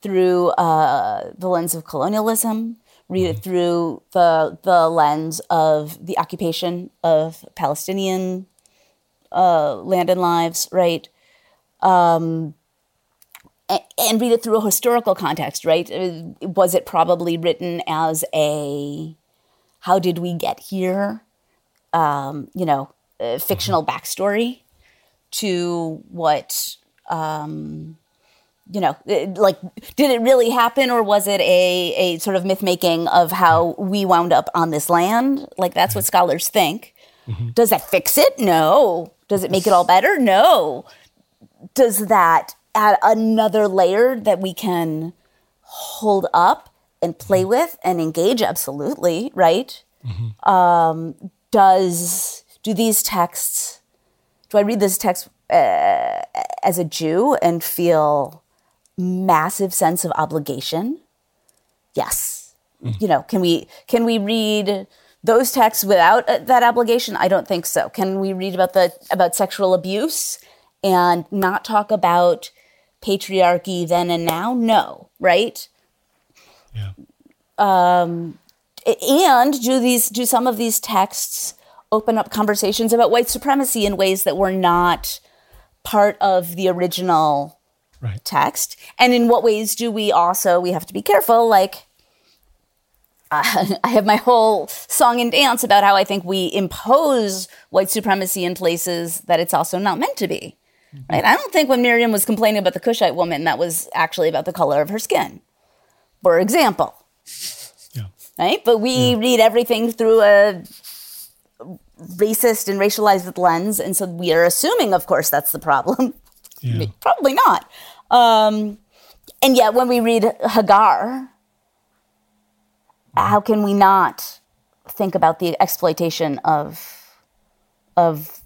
through uh, the lens of colonialism read it through the the lens of the occupation of palestinian uh, land and lives right um, and read it through a historical context right was it probably written as a how did we get here um, you know, fictional backstory to what, um, you know, like, did it really happen or was it a, a sort of myth making of how we wound up on this land? Like, that's what scholars think. Does that fix it? No. Does it make it all better? No. Does that add another layer that we can hold up and play with and engage? Absolutely, right? does do these texts do i read this text uh, as a jew and feel massive sense of obligation? Yes. You know can we can we read those texts without uh, that obligation? I don't think so. Can we read about the about sexual abuse and not talk about patriarchy then and now no right Yeah. and do these do some of these texts open up conversations about white supremacy in ways that were not part of the original Right. text and in what ways do we also we have to be careful like uh, i have my whole song and dance about how i think we impose white supremacy in places that it's also not meant to be right i don't think when miriam was complaining about the cushite woman that was actually about the color of her skin for example Yeah. right? But we read everything through a racist and racialized lens, and so we are assuming, of course, that's the problem. Yeah. Probably not. Um, and yet, when we read Hagar, how can we not think about the exploitation of of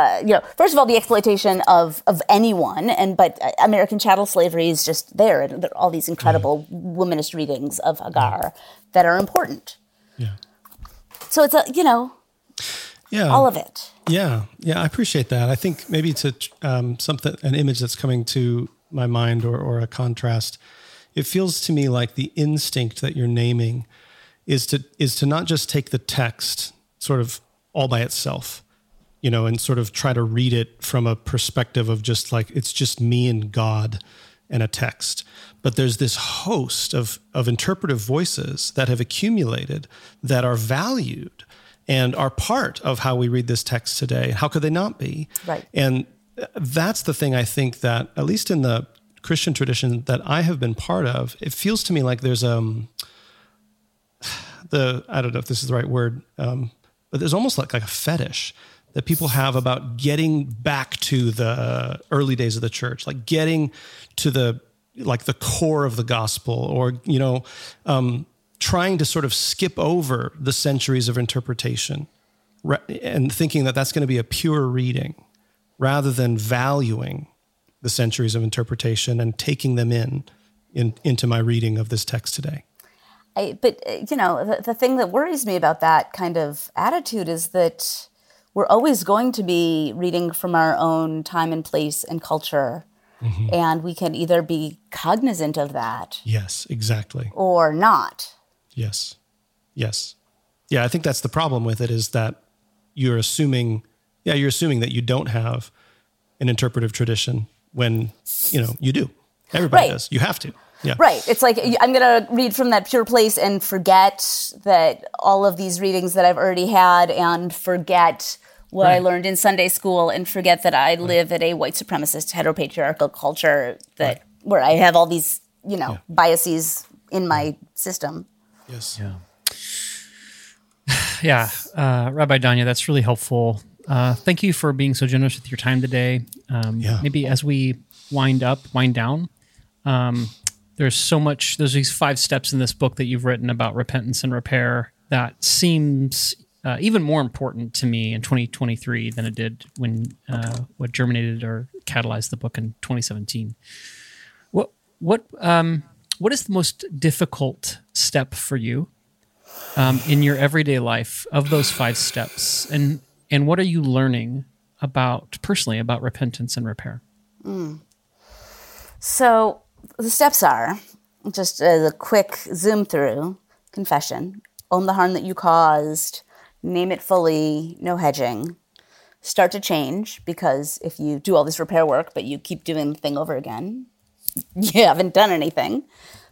uh, you know, first of all, the exploitation of of anyone, and but uh, American chattel slavery is just there, and there are all these incredible womanist readings of Hagar that are important. Yeah. So it's a you know Yeah. all of it. Yeah, yeah, I appreciate that. I think maybe to um, something, an image that's coming to my mind, or or a contrast. It feels to me like the instinct that you're naming is to is to not just take the text sort of all by itself, you know, and sort of try to read it from a perspective of just like it's just me and God and a text. But there's this host of of interpretive voices that have accumulated that are valued and are part of how we read this text today. How could they not be? Right. And that's the thing I think that, at least in the Christian tradition that I have been part of, it feels to me like there's um the I don't know if this is the right word, um, but there's almost like like a fetish that people have about getting back to the early days of the church, like getting to the like the core of the gospel, or you know, um, trying to sort of skip over the centuries of interpretation, and thinking that that's going to be a pure reading, rather than valuing the centuries of interpretation and taking them in, in into my reading of this text today. I, but uh, you know, the, the thing that worries me about that kind of attitude is that we're always going to be reading from our own time and place and culture. Mm-hmm. And we can either be cognizant of that. Yes, exactly. Or not. Yes. Yes. Yeah, I think that's the problem with it is that you're assuming, yeah, you're assuming that you don't have an interpretive tradition when, you know, you do. Everybody right. does. You have to. Yeah. Right. It's like I'm going to read from that pure place and forget that all of these readings that I've already had and forget what right. I learned in Sunday school and forget that I live at a white supremacist heteropatriarchal culture that right. where I have all these, you know, yeah. biases in my system. Yes. Yeah. Yeah, uh, Rabbi Danya, that's really helpful. Uh, thank you for being so generous with your time today. Um, yeah. Maybe as we wind up, wind down, um, there's so much there's these five steps in this book that you've written about repentance and repair that seems uh, even more important to me in 2023 than it did when uh, what germinated or catalyzed the book in 2017 what what um, what is the most difficult step for you um, in your everyday life of those five steps? And and what are you learning about personally about repentance and repair? Mm. so the steps are just as a quick zoom through confession, own the harm that you caused, name it fully, no hedging. Start to change because if you do all this repair work but you keep doing the thing over again, you haven't done anything.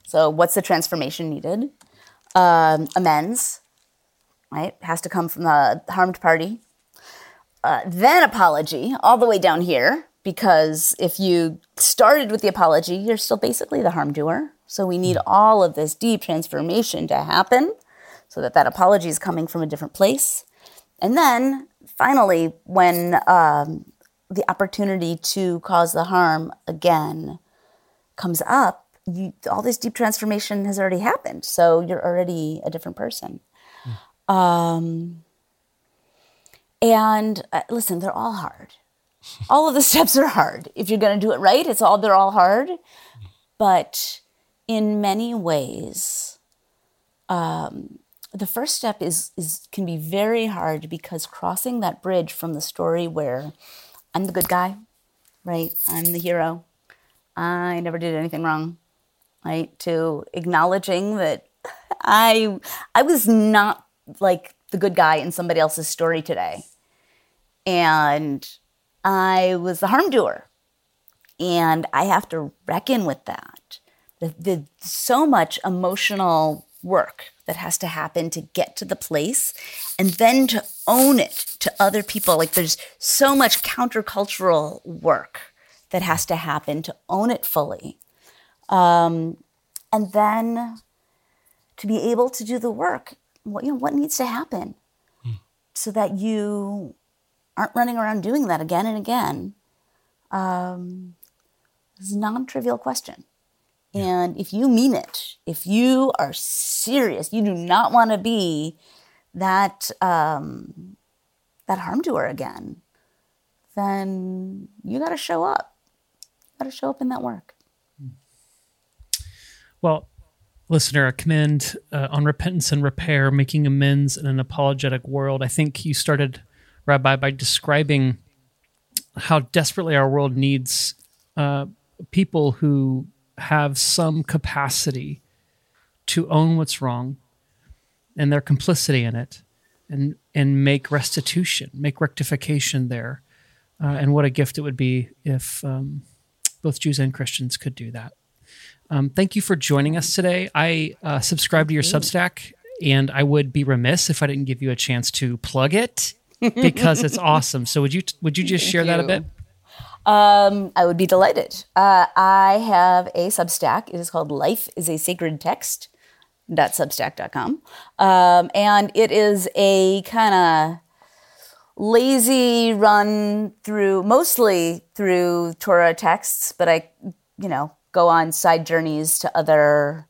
So, what's the transformation needed? Um, amends, right? Has to come from the harmed party. Uh, then apology, all the way down here, because if you started with the apology, you're still basically the harm doer. So we need all of this deep transformation to happen so that that apology is coming from a different place. And then finally, when um, the opportunity to cause the harm again comes up, you, all this deep transformation has already happened. So you're already a different person. Mm. Um, and uh, listen, they're all hard all of the steps are hard. If you're going to do it right, it's all they're all hard. But in many ways, um, the first step is is can be very hard because crossing that bridge from the story where I'm the good guy, right? I'm the hero. I never did anything wrong, right? To acknowledging that I I was not like the good guy in somebody else's story today. And I was the harm doer. And I have to reckon with that. The, the, so much emotional work that has to happen to get to the place and then to own it to other people. Like there's so much countercultural work that has to happen to own it fully. Um, and then to be able to do the work, what, you know, what needs to happen hmm. so that you aren't running around doing that again and again um, is a non-trivial question. And if you mean it, if you are serious, you do not want to be that um, that harm doer again, then you got to show up. You got to show up in that work. Well, listener, I commend uh, on repentance and repair, making amends in an unapologetic world. I think you started Rabbi, by describing how desperately our world needs uh, people who have some capacity to own what's wrong and their complicity in it and and make restitution, make rectification there. Uh, and what a gift it would be if um, both Jews and Christians could do that. Um, thank you for joining us today. I uh, subscribe to your Substack and I would be remiss if I didn't give you a chance to plug it because it's awesome. So would you would you just share that a bit? Um, I would be delighted. Uh, I have a Substack. It is called Life is a Sacred Text. Substack.com. Um, and it is a kind of lazy run through, mostly through Torah texts, but I, you know, go on side journeys to other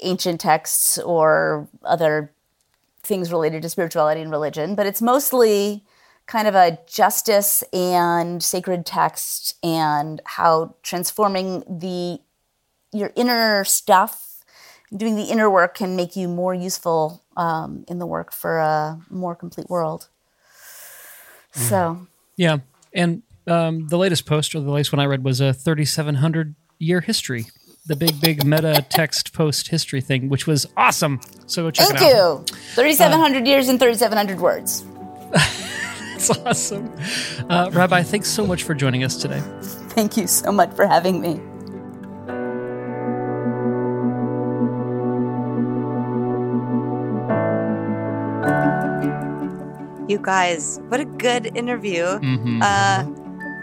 ancient texts or other things related to spirituality and religion. But it's mostly kind of a justice and sacred text and how transforming the your inner stuff doing the inner work can make you more useful um, in the work for a more complete world. So. Yeah, and um, the latest post or the latest one I read was a 3,700 year history, the big big meta text post history thing, which was awesome. So go check thank it out. Thank you 3700 years and 3700 words It's awesome. Uh, Rabbi, thanks so much for joining us today. thank you so much for having me You guys, what a good interview. Mhm. Uh,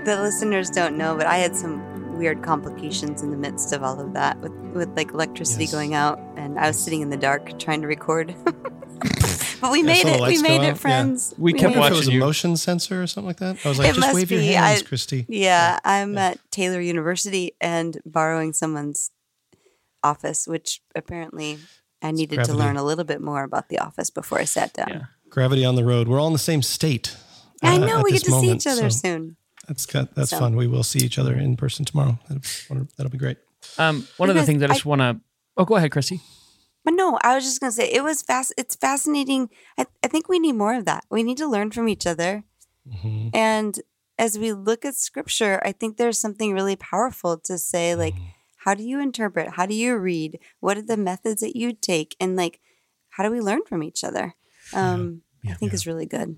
the listeners don't know, but I had some weird complications in the midst of all of that with, with like electricity Yes. going out, and I was sitting in the dark trying to record. but we Yeah, made it. We made out, it, yeah. friends. We kept I wonder if it was a you. motion sensor or something like that. I was like, It just must wave your be. hands, I- Christy. Yeah, I'm at Taylor University and borrowing someone's office, which apparently I needed to learn a little bit more about the office before I sat down. Yeah. Gravity on the road. We're all in the same state. I uh, know we this get to see each other so soon. That's got, that's So- fun. We will see each other in person tomorrow. That'll, that'll be great. Um, one of the things I I- just want to. Oh, go ahead, Chrissy. But no, I was just gonna say it was fast. It's fascinating. I, I think we need more of that. We need to learn from each other. Mhm. And as we look at scripture, I think there's something really powerful to say, like, Mm-hmm. how do you interpret? How do you read? What are the methods that you take? And like, how do we learn from each other? Um, I think is really good.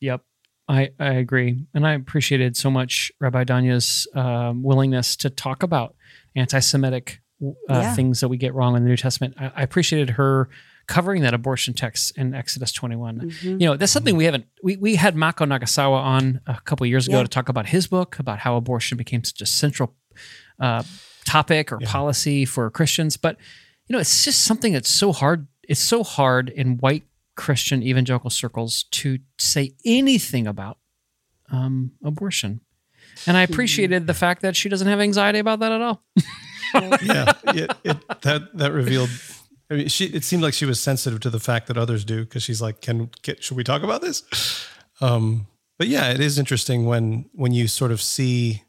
Yep. I, I agree. And I appreciated so much Rabbi Danya's um, willingness to talk about anti Semitic uh, Yeah. things that we get wrong in the New Testament. I, I appreciated her covering that abortion text in Exodus 21. Mhm. You know, that's something we haven't, we, we had Mako Nagasawa on a couple of years ago Yeah. to talk about his book, about how abortion became such a central uh, topic or Yeah. policy for Christians. But, you know, it's just something that's so hard. It's so hard in white Christian evangelical circles to say anything about um, abortion. And I appreciated the fact that she doesn't have anxiety about that at all. yeah, it, it, that that revealed. I mean, she. It seemed like she was sensitive to the fact that others do because she's like, "Can get? Should we talk about this?" Um, but yeah, it is interesting when when you sort of see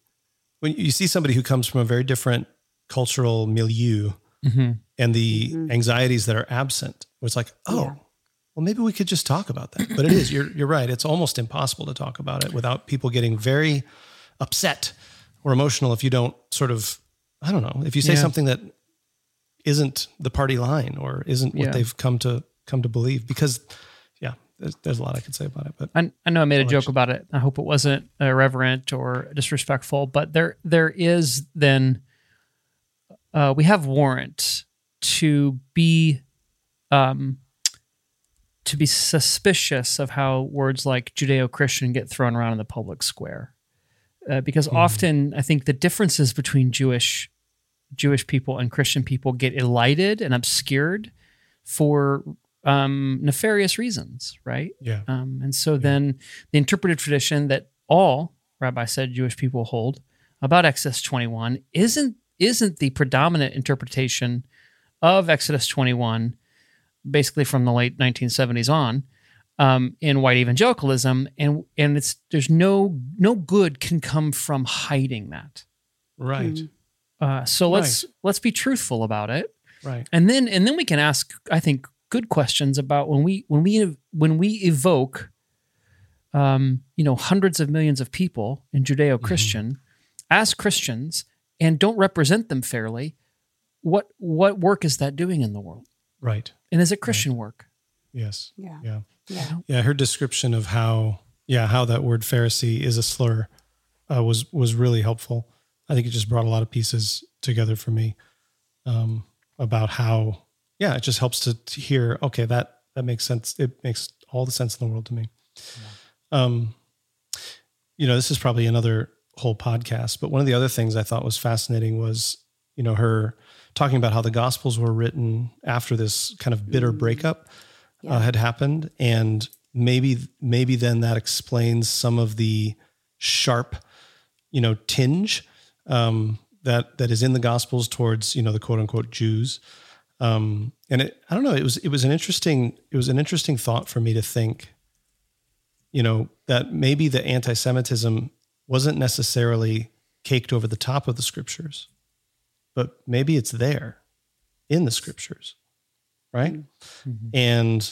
when you see somebody who comes from a very different cultural milieu and the anxieties that are absent. It's like, oh, Yeah. well, maybe we could just talk about that. But it is. You're you're right. It's almost impossible to talk about it without people getting very upset or emotional if you don't sort of I don't know if you say Yeah. something that isn't the party line or isn't what Yeah. they've come to come to believe because yeah there's, there's a lot I could say about it but I, I know I made a joke about it. I hope it wasn't irreverent or disrespectful, but there there is then uh, we have warrant to be um, to be suspicious of how words like Judeo-Christian get thrown around in the public square, uh, because often I think the differences between Jewish Jewish people and Christian people get elided and obscured for um, nefarious reasons, right? yeah. Um, and so then the interpretive tradition that all Rabbi said Jewish people hold about Exodus 21 isn't isn't the predominant interpretation of Exodus 21, basically from the late 1970s on, um, in white evangelicalism, and and it's there's no no good can come from hiding that. right. Mm. Uh, so let's let's be truthful about it. Right. And then and then we can ask i think good questions about when we when we when we evoke um you know hundreds of millions of people in judeo-christian as christians and don't represent them fairly what what work is that doing in the world? Right. And is it christian work? Yes. Yeah. yeah Yeah. yeah her description of how yeah how that word Pharisee is a slur uh, was was really helpful I think it just brought a lot of pieces together for me um, about how yeah, it just helps to, to hear. Okay, that that makes sense. It makes all the sense in the world to me. Um, you know, this is probably another whole podcast, but one of the other things I thought was fascinating was, you know, her talking about how the Gospels were written after this kind of bitter breakup uh, had happened, and maybe maybe then that explains some of the sharp, you know, tinge um, that that is in the Gospels towards you know the quote unquote Jews. Um, and it, I don't know, it was it was an interesting it was an interesting thought for me to think, you know, that maybe the anti-Semitism wasn't necessarily caked over the top of the scriptures, but maybe it's there in the scriptures, right? And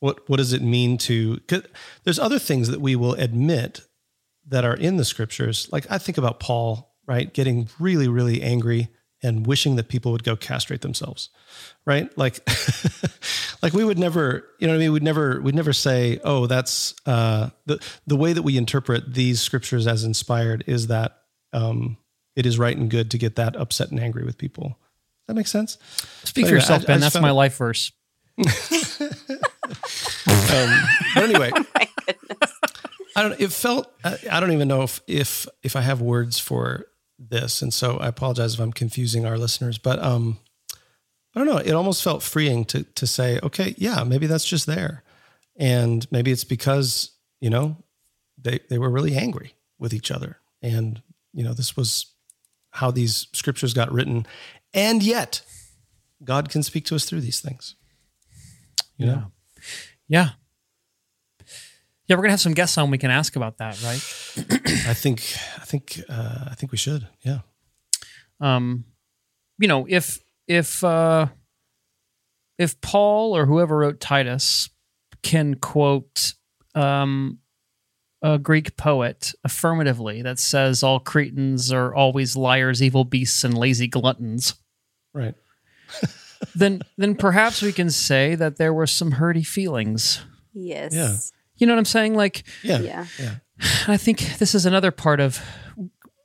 what what does it mean to? 'cause there's other things that we will admit that are in the scriptures. Like I think about Paul, right, getting really really angry and wishing that people would go castrate themselves, right? Like like we would never, you know what I mean? We'd never we'd never say, "Oh, that's uh the the way that we interpret these scriptures as inspired is that um it is right and good to get that upset and angry with people." Does that makes sense? Speak But for anyway, yourself, I- I Ben. just That's my it- life verse. um, but anyway, I don't. It felt. I, I don't even know if if if I have words for this, and so I apologize if I'm confusing our listeners. But um, I don't know. It almost felt freeing to to say, okay, yeah, maybe that's just there, and maybe it's because you know they they were really angry with each other, and you know this was how these scriptures got written, and yet God can speak to us through these things. You know. Yeah. Yeah, we're gonna have some guests on. We can ask about that, right? I think I think uh, I think we should. Yeah. um, you know, if if uh, if Paul or whoever wrote Titus can quote um, a Greek poet affirmatively that says all Cretans are always liars, evil beasts, and lazy gluttons, Right. then then perhaps we can say that there were some hurty feelings. Yes. Yeah. You know what I'm saying? Like, Yeah. Yeah. Yeah. I think this is another part of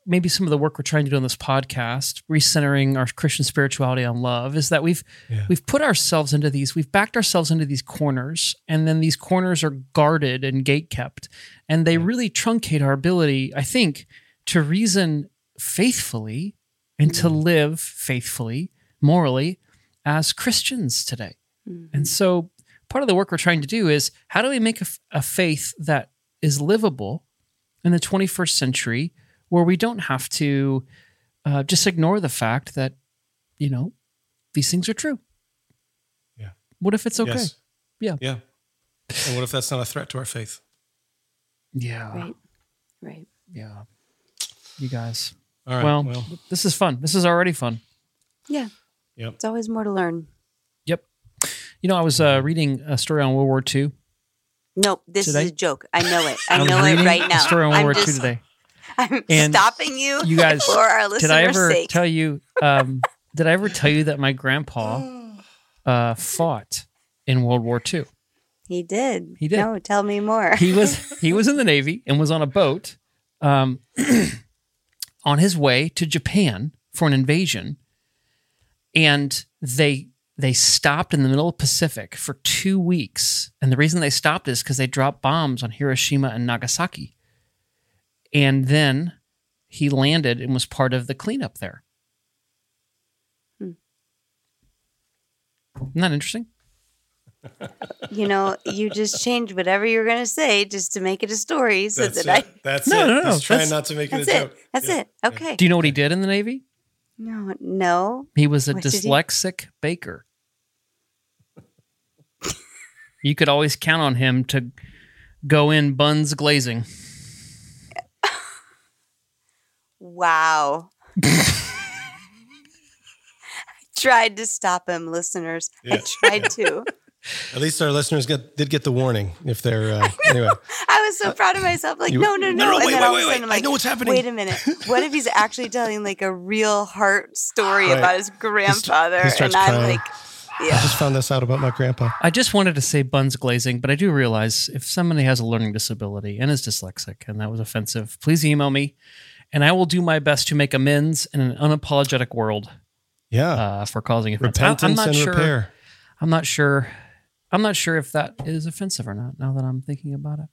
maybe some of the work we're trying to do on this podcast, recentering our Christian spirituality on love, is that we've Yeah. we've put ourselves into these, we've backed ourselves into these corners, and then these corners are guarded and gate kept, and they really truncate our ability, I think, to reason faithfully and to mm. live faithfully, morally, as Christians today. Mm-hmm. And so part of the work we're trying to do is how do we make a faith that is livable in the 21st century where we don't have to uh, just ignore the fact that, you know, these things are true. Yeah. What if it's okay? Yes. Yeah. Yeah. And what if that's not a threat to our faith? Yeah. Right. Right. Yeah. You guys. All right. well, Well. this is fun. This is already fun. Yeah. Yep. It's always more to learn. Yep. You know, I was uh, reading a story on World War II. Nope. This Today? is a joke. I know it. I was know it reading right a now. story on World I'm War II today. I'm And stopping you. you guys- for our listeners' did I ever sake. tell you? Um, did I ever tell you that my grandpa uh, fought in World War II? he did. He did. No, tell me more. He was he was in the Navy and was on a boat um, on his way to Japan for an invasion, and they they stopped in the middle of the Pacific for two weeks. And the reason they stopped is because they dropped bombs on Hiroshima and Nagasaki. And then he landed and was part of the cleanup there. Hmm. Isn't that interesting? you know, you just change whatever you're going to say just to make it a story so That's that it. I. That's No, it. no, no, He's trying not to make it That's a it. joke. That's Yeah. it. Okay. Do you know what he did in the Navy? No, no. He was a What did he- dyslexic baker. you could always count on him to go in buns glazing. Wow. I tried to stop him, listeners. Yeah. I tried to. At least our listeners get, did get the warning if they're uh, anyway. I was so proud of myself. Like, You- no, no, no. No, no, and wait, then wait, wait, wait. I'm I know what's happening. Wait a minute. What if he's actually telling like a real heart story Right. about his grandfather? he starts and I'm crying. yeah. I just found this out about my grandpa. I just wanted to say buns glazing, but I do realize if somebody has a learning disability and is dyslexic and that was offensive, please email me and I will do my best to make amends in an unapologetic world. Yeah. uh, for causing offense. I- Repentance I'm not and sure. repair. I'm not sure. I'm not sure if that is offensive or not. Now that I'm thinking about it,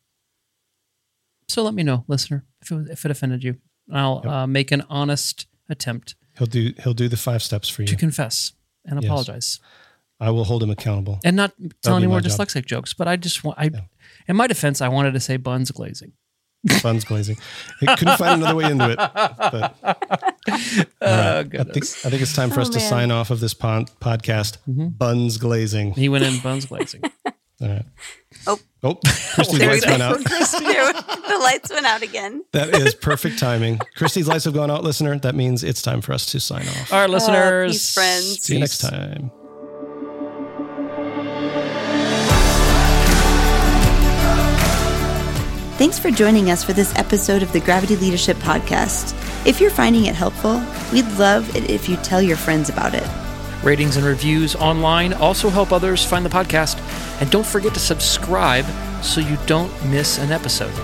so let me know, listener, if it, was, if it offended you. I'll Yep. uh, make an honest attempt He'll do he'll do the five steps for you. to confess and Yes. apologize, I will hold him accountable. and not tell be any more dyslexic jokes. But I just want, I, Yeah. in my defense, I wanted to say buns glazing. Buns glazing. I couldn't find another way into it. But Oh, I think. I think it's time for us Oh, to sign off of this pon- podcast. Mm-hmm. Buns glazing. He went in buns glazing. All right. Oh. Oh, Christy's There lights went out. There- the lights went out again. That is perfect timing. Christy's lights have gone out, listener. That means it's time for us to sign off. All right, listeners. peace, friends. See you next time. Thanks for joining us for this episode of the Gravity Leadership Podcast. If you're finding it helpful, we'd love it if you tell your friends about it. Ratings and reviews online also help others find the podcast. And don't forget to subscribe so you don't miss an episode.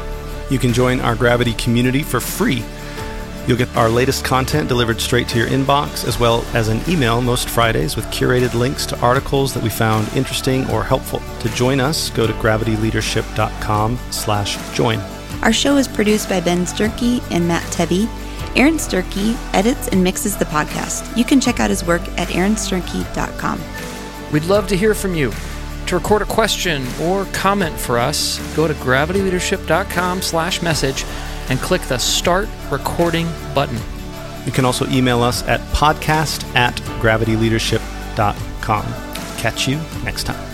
You can join our Gravity community for free. You'll get our latest content delivered straight to your inbox, as well as an email most Fridays with curated links to articles that we found interesting or helpful. To join us, go to gravityleadership.com slash join. Our show is produced by Ben Sturkey and Matt Tebbe. Aaron Sturkey edits and mixes the podcast. You can check out his work at aaronsturkey.com. We'd love to hear from you. To record a question or comment for us, go to gravityleadership.com slash message and click the Start Recording button. You can also email us at podcast at gravityleadership.com. Catch you next time.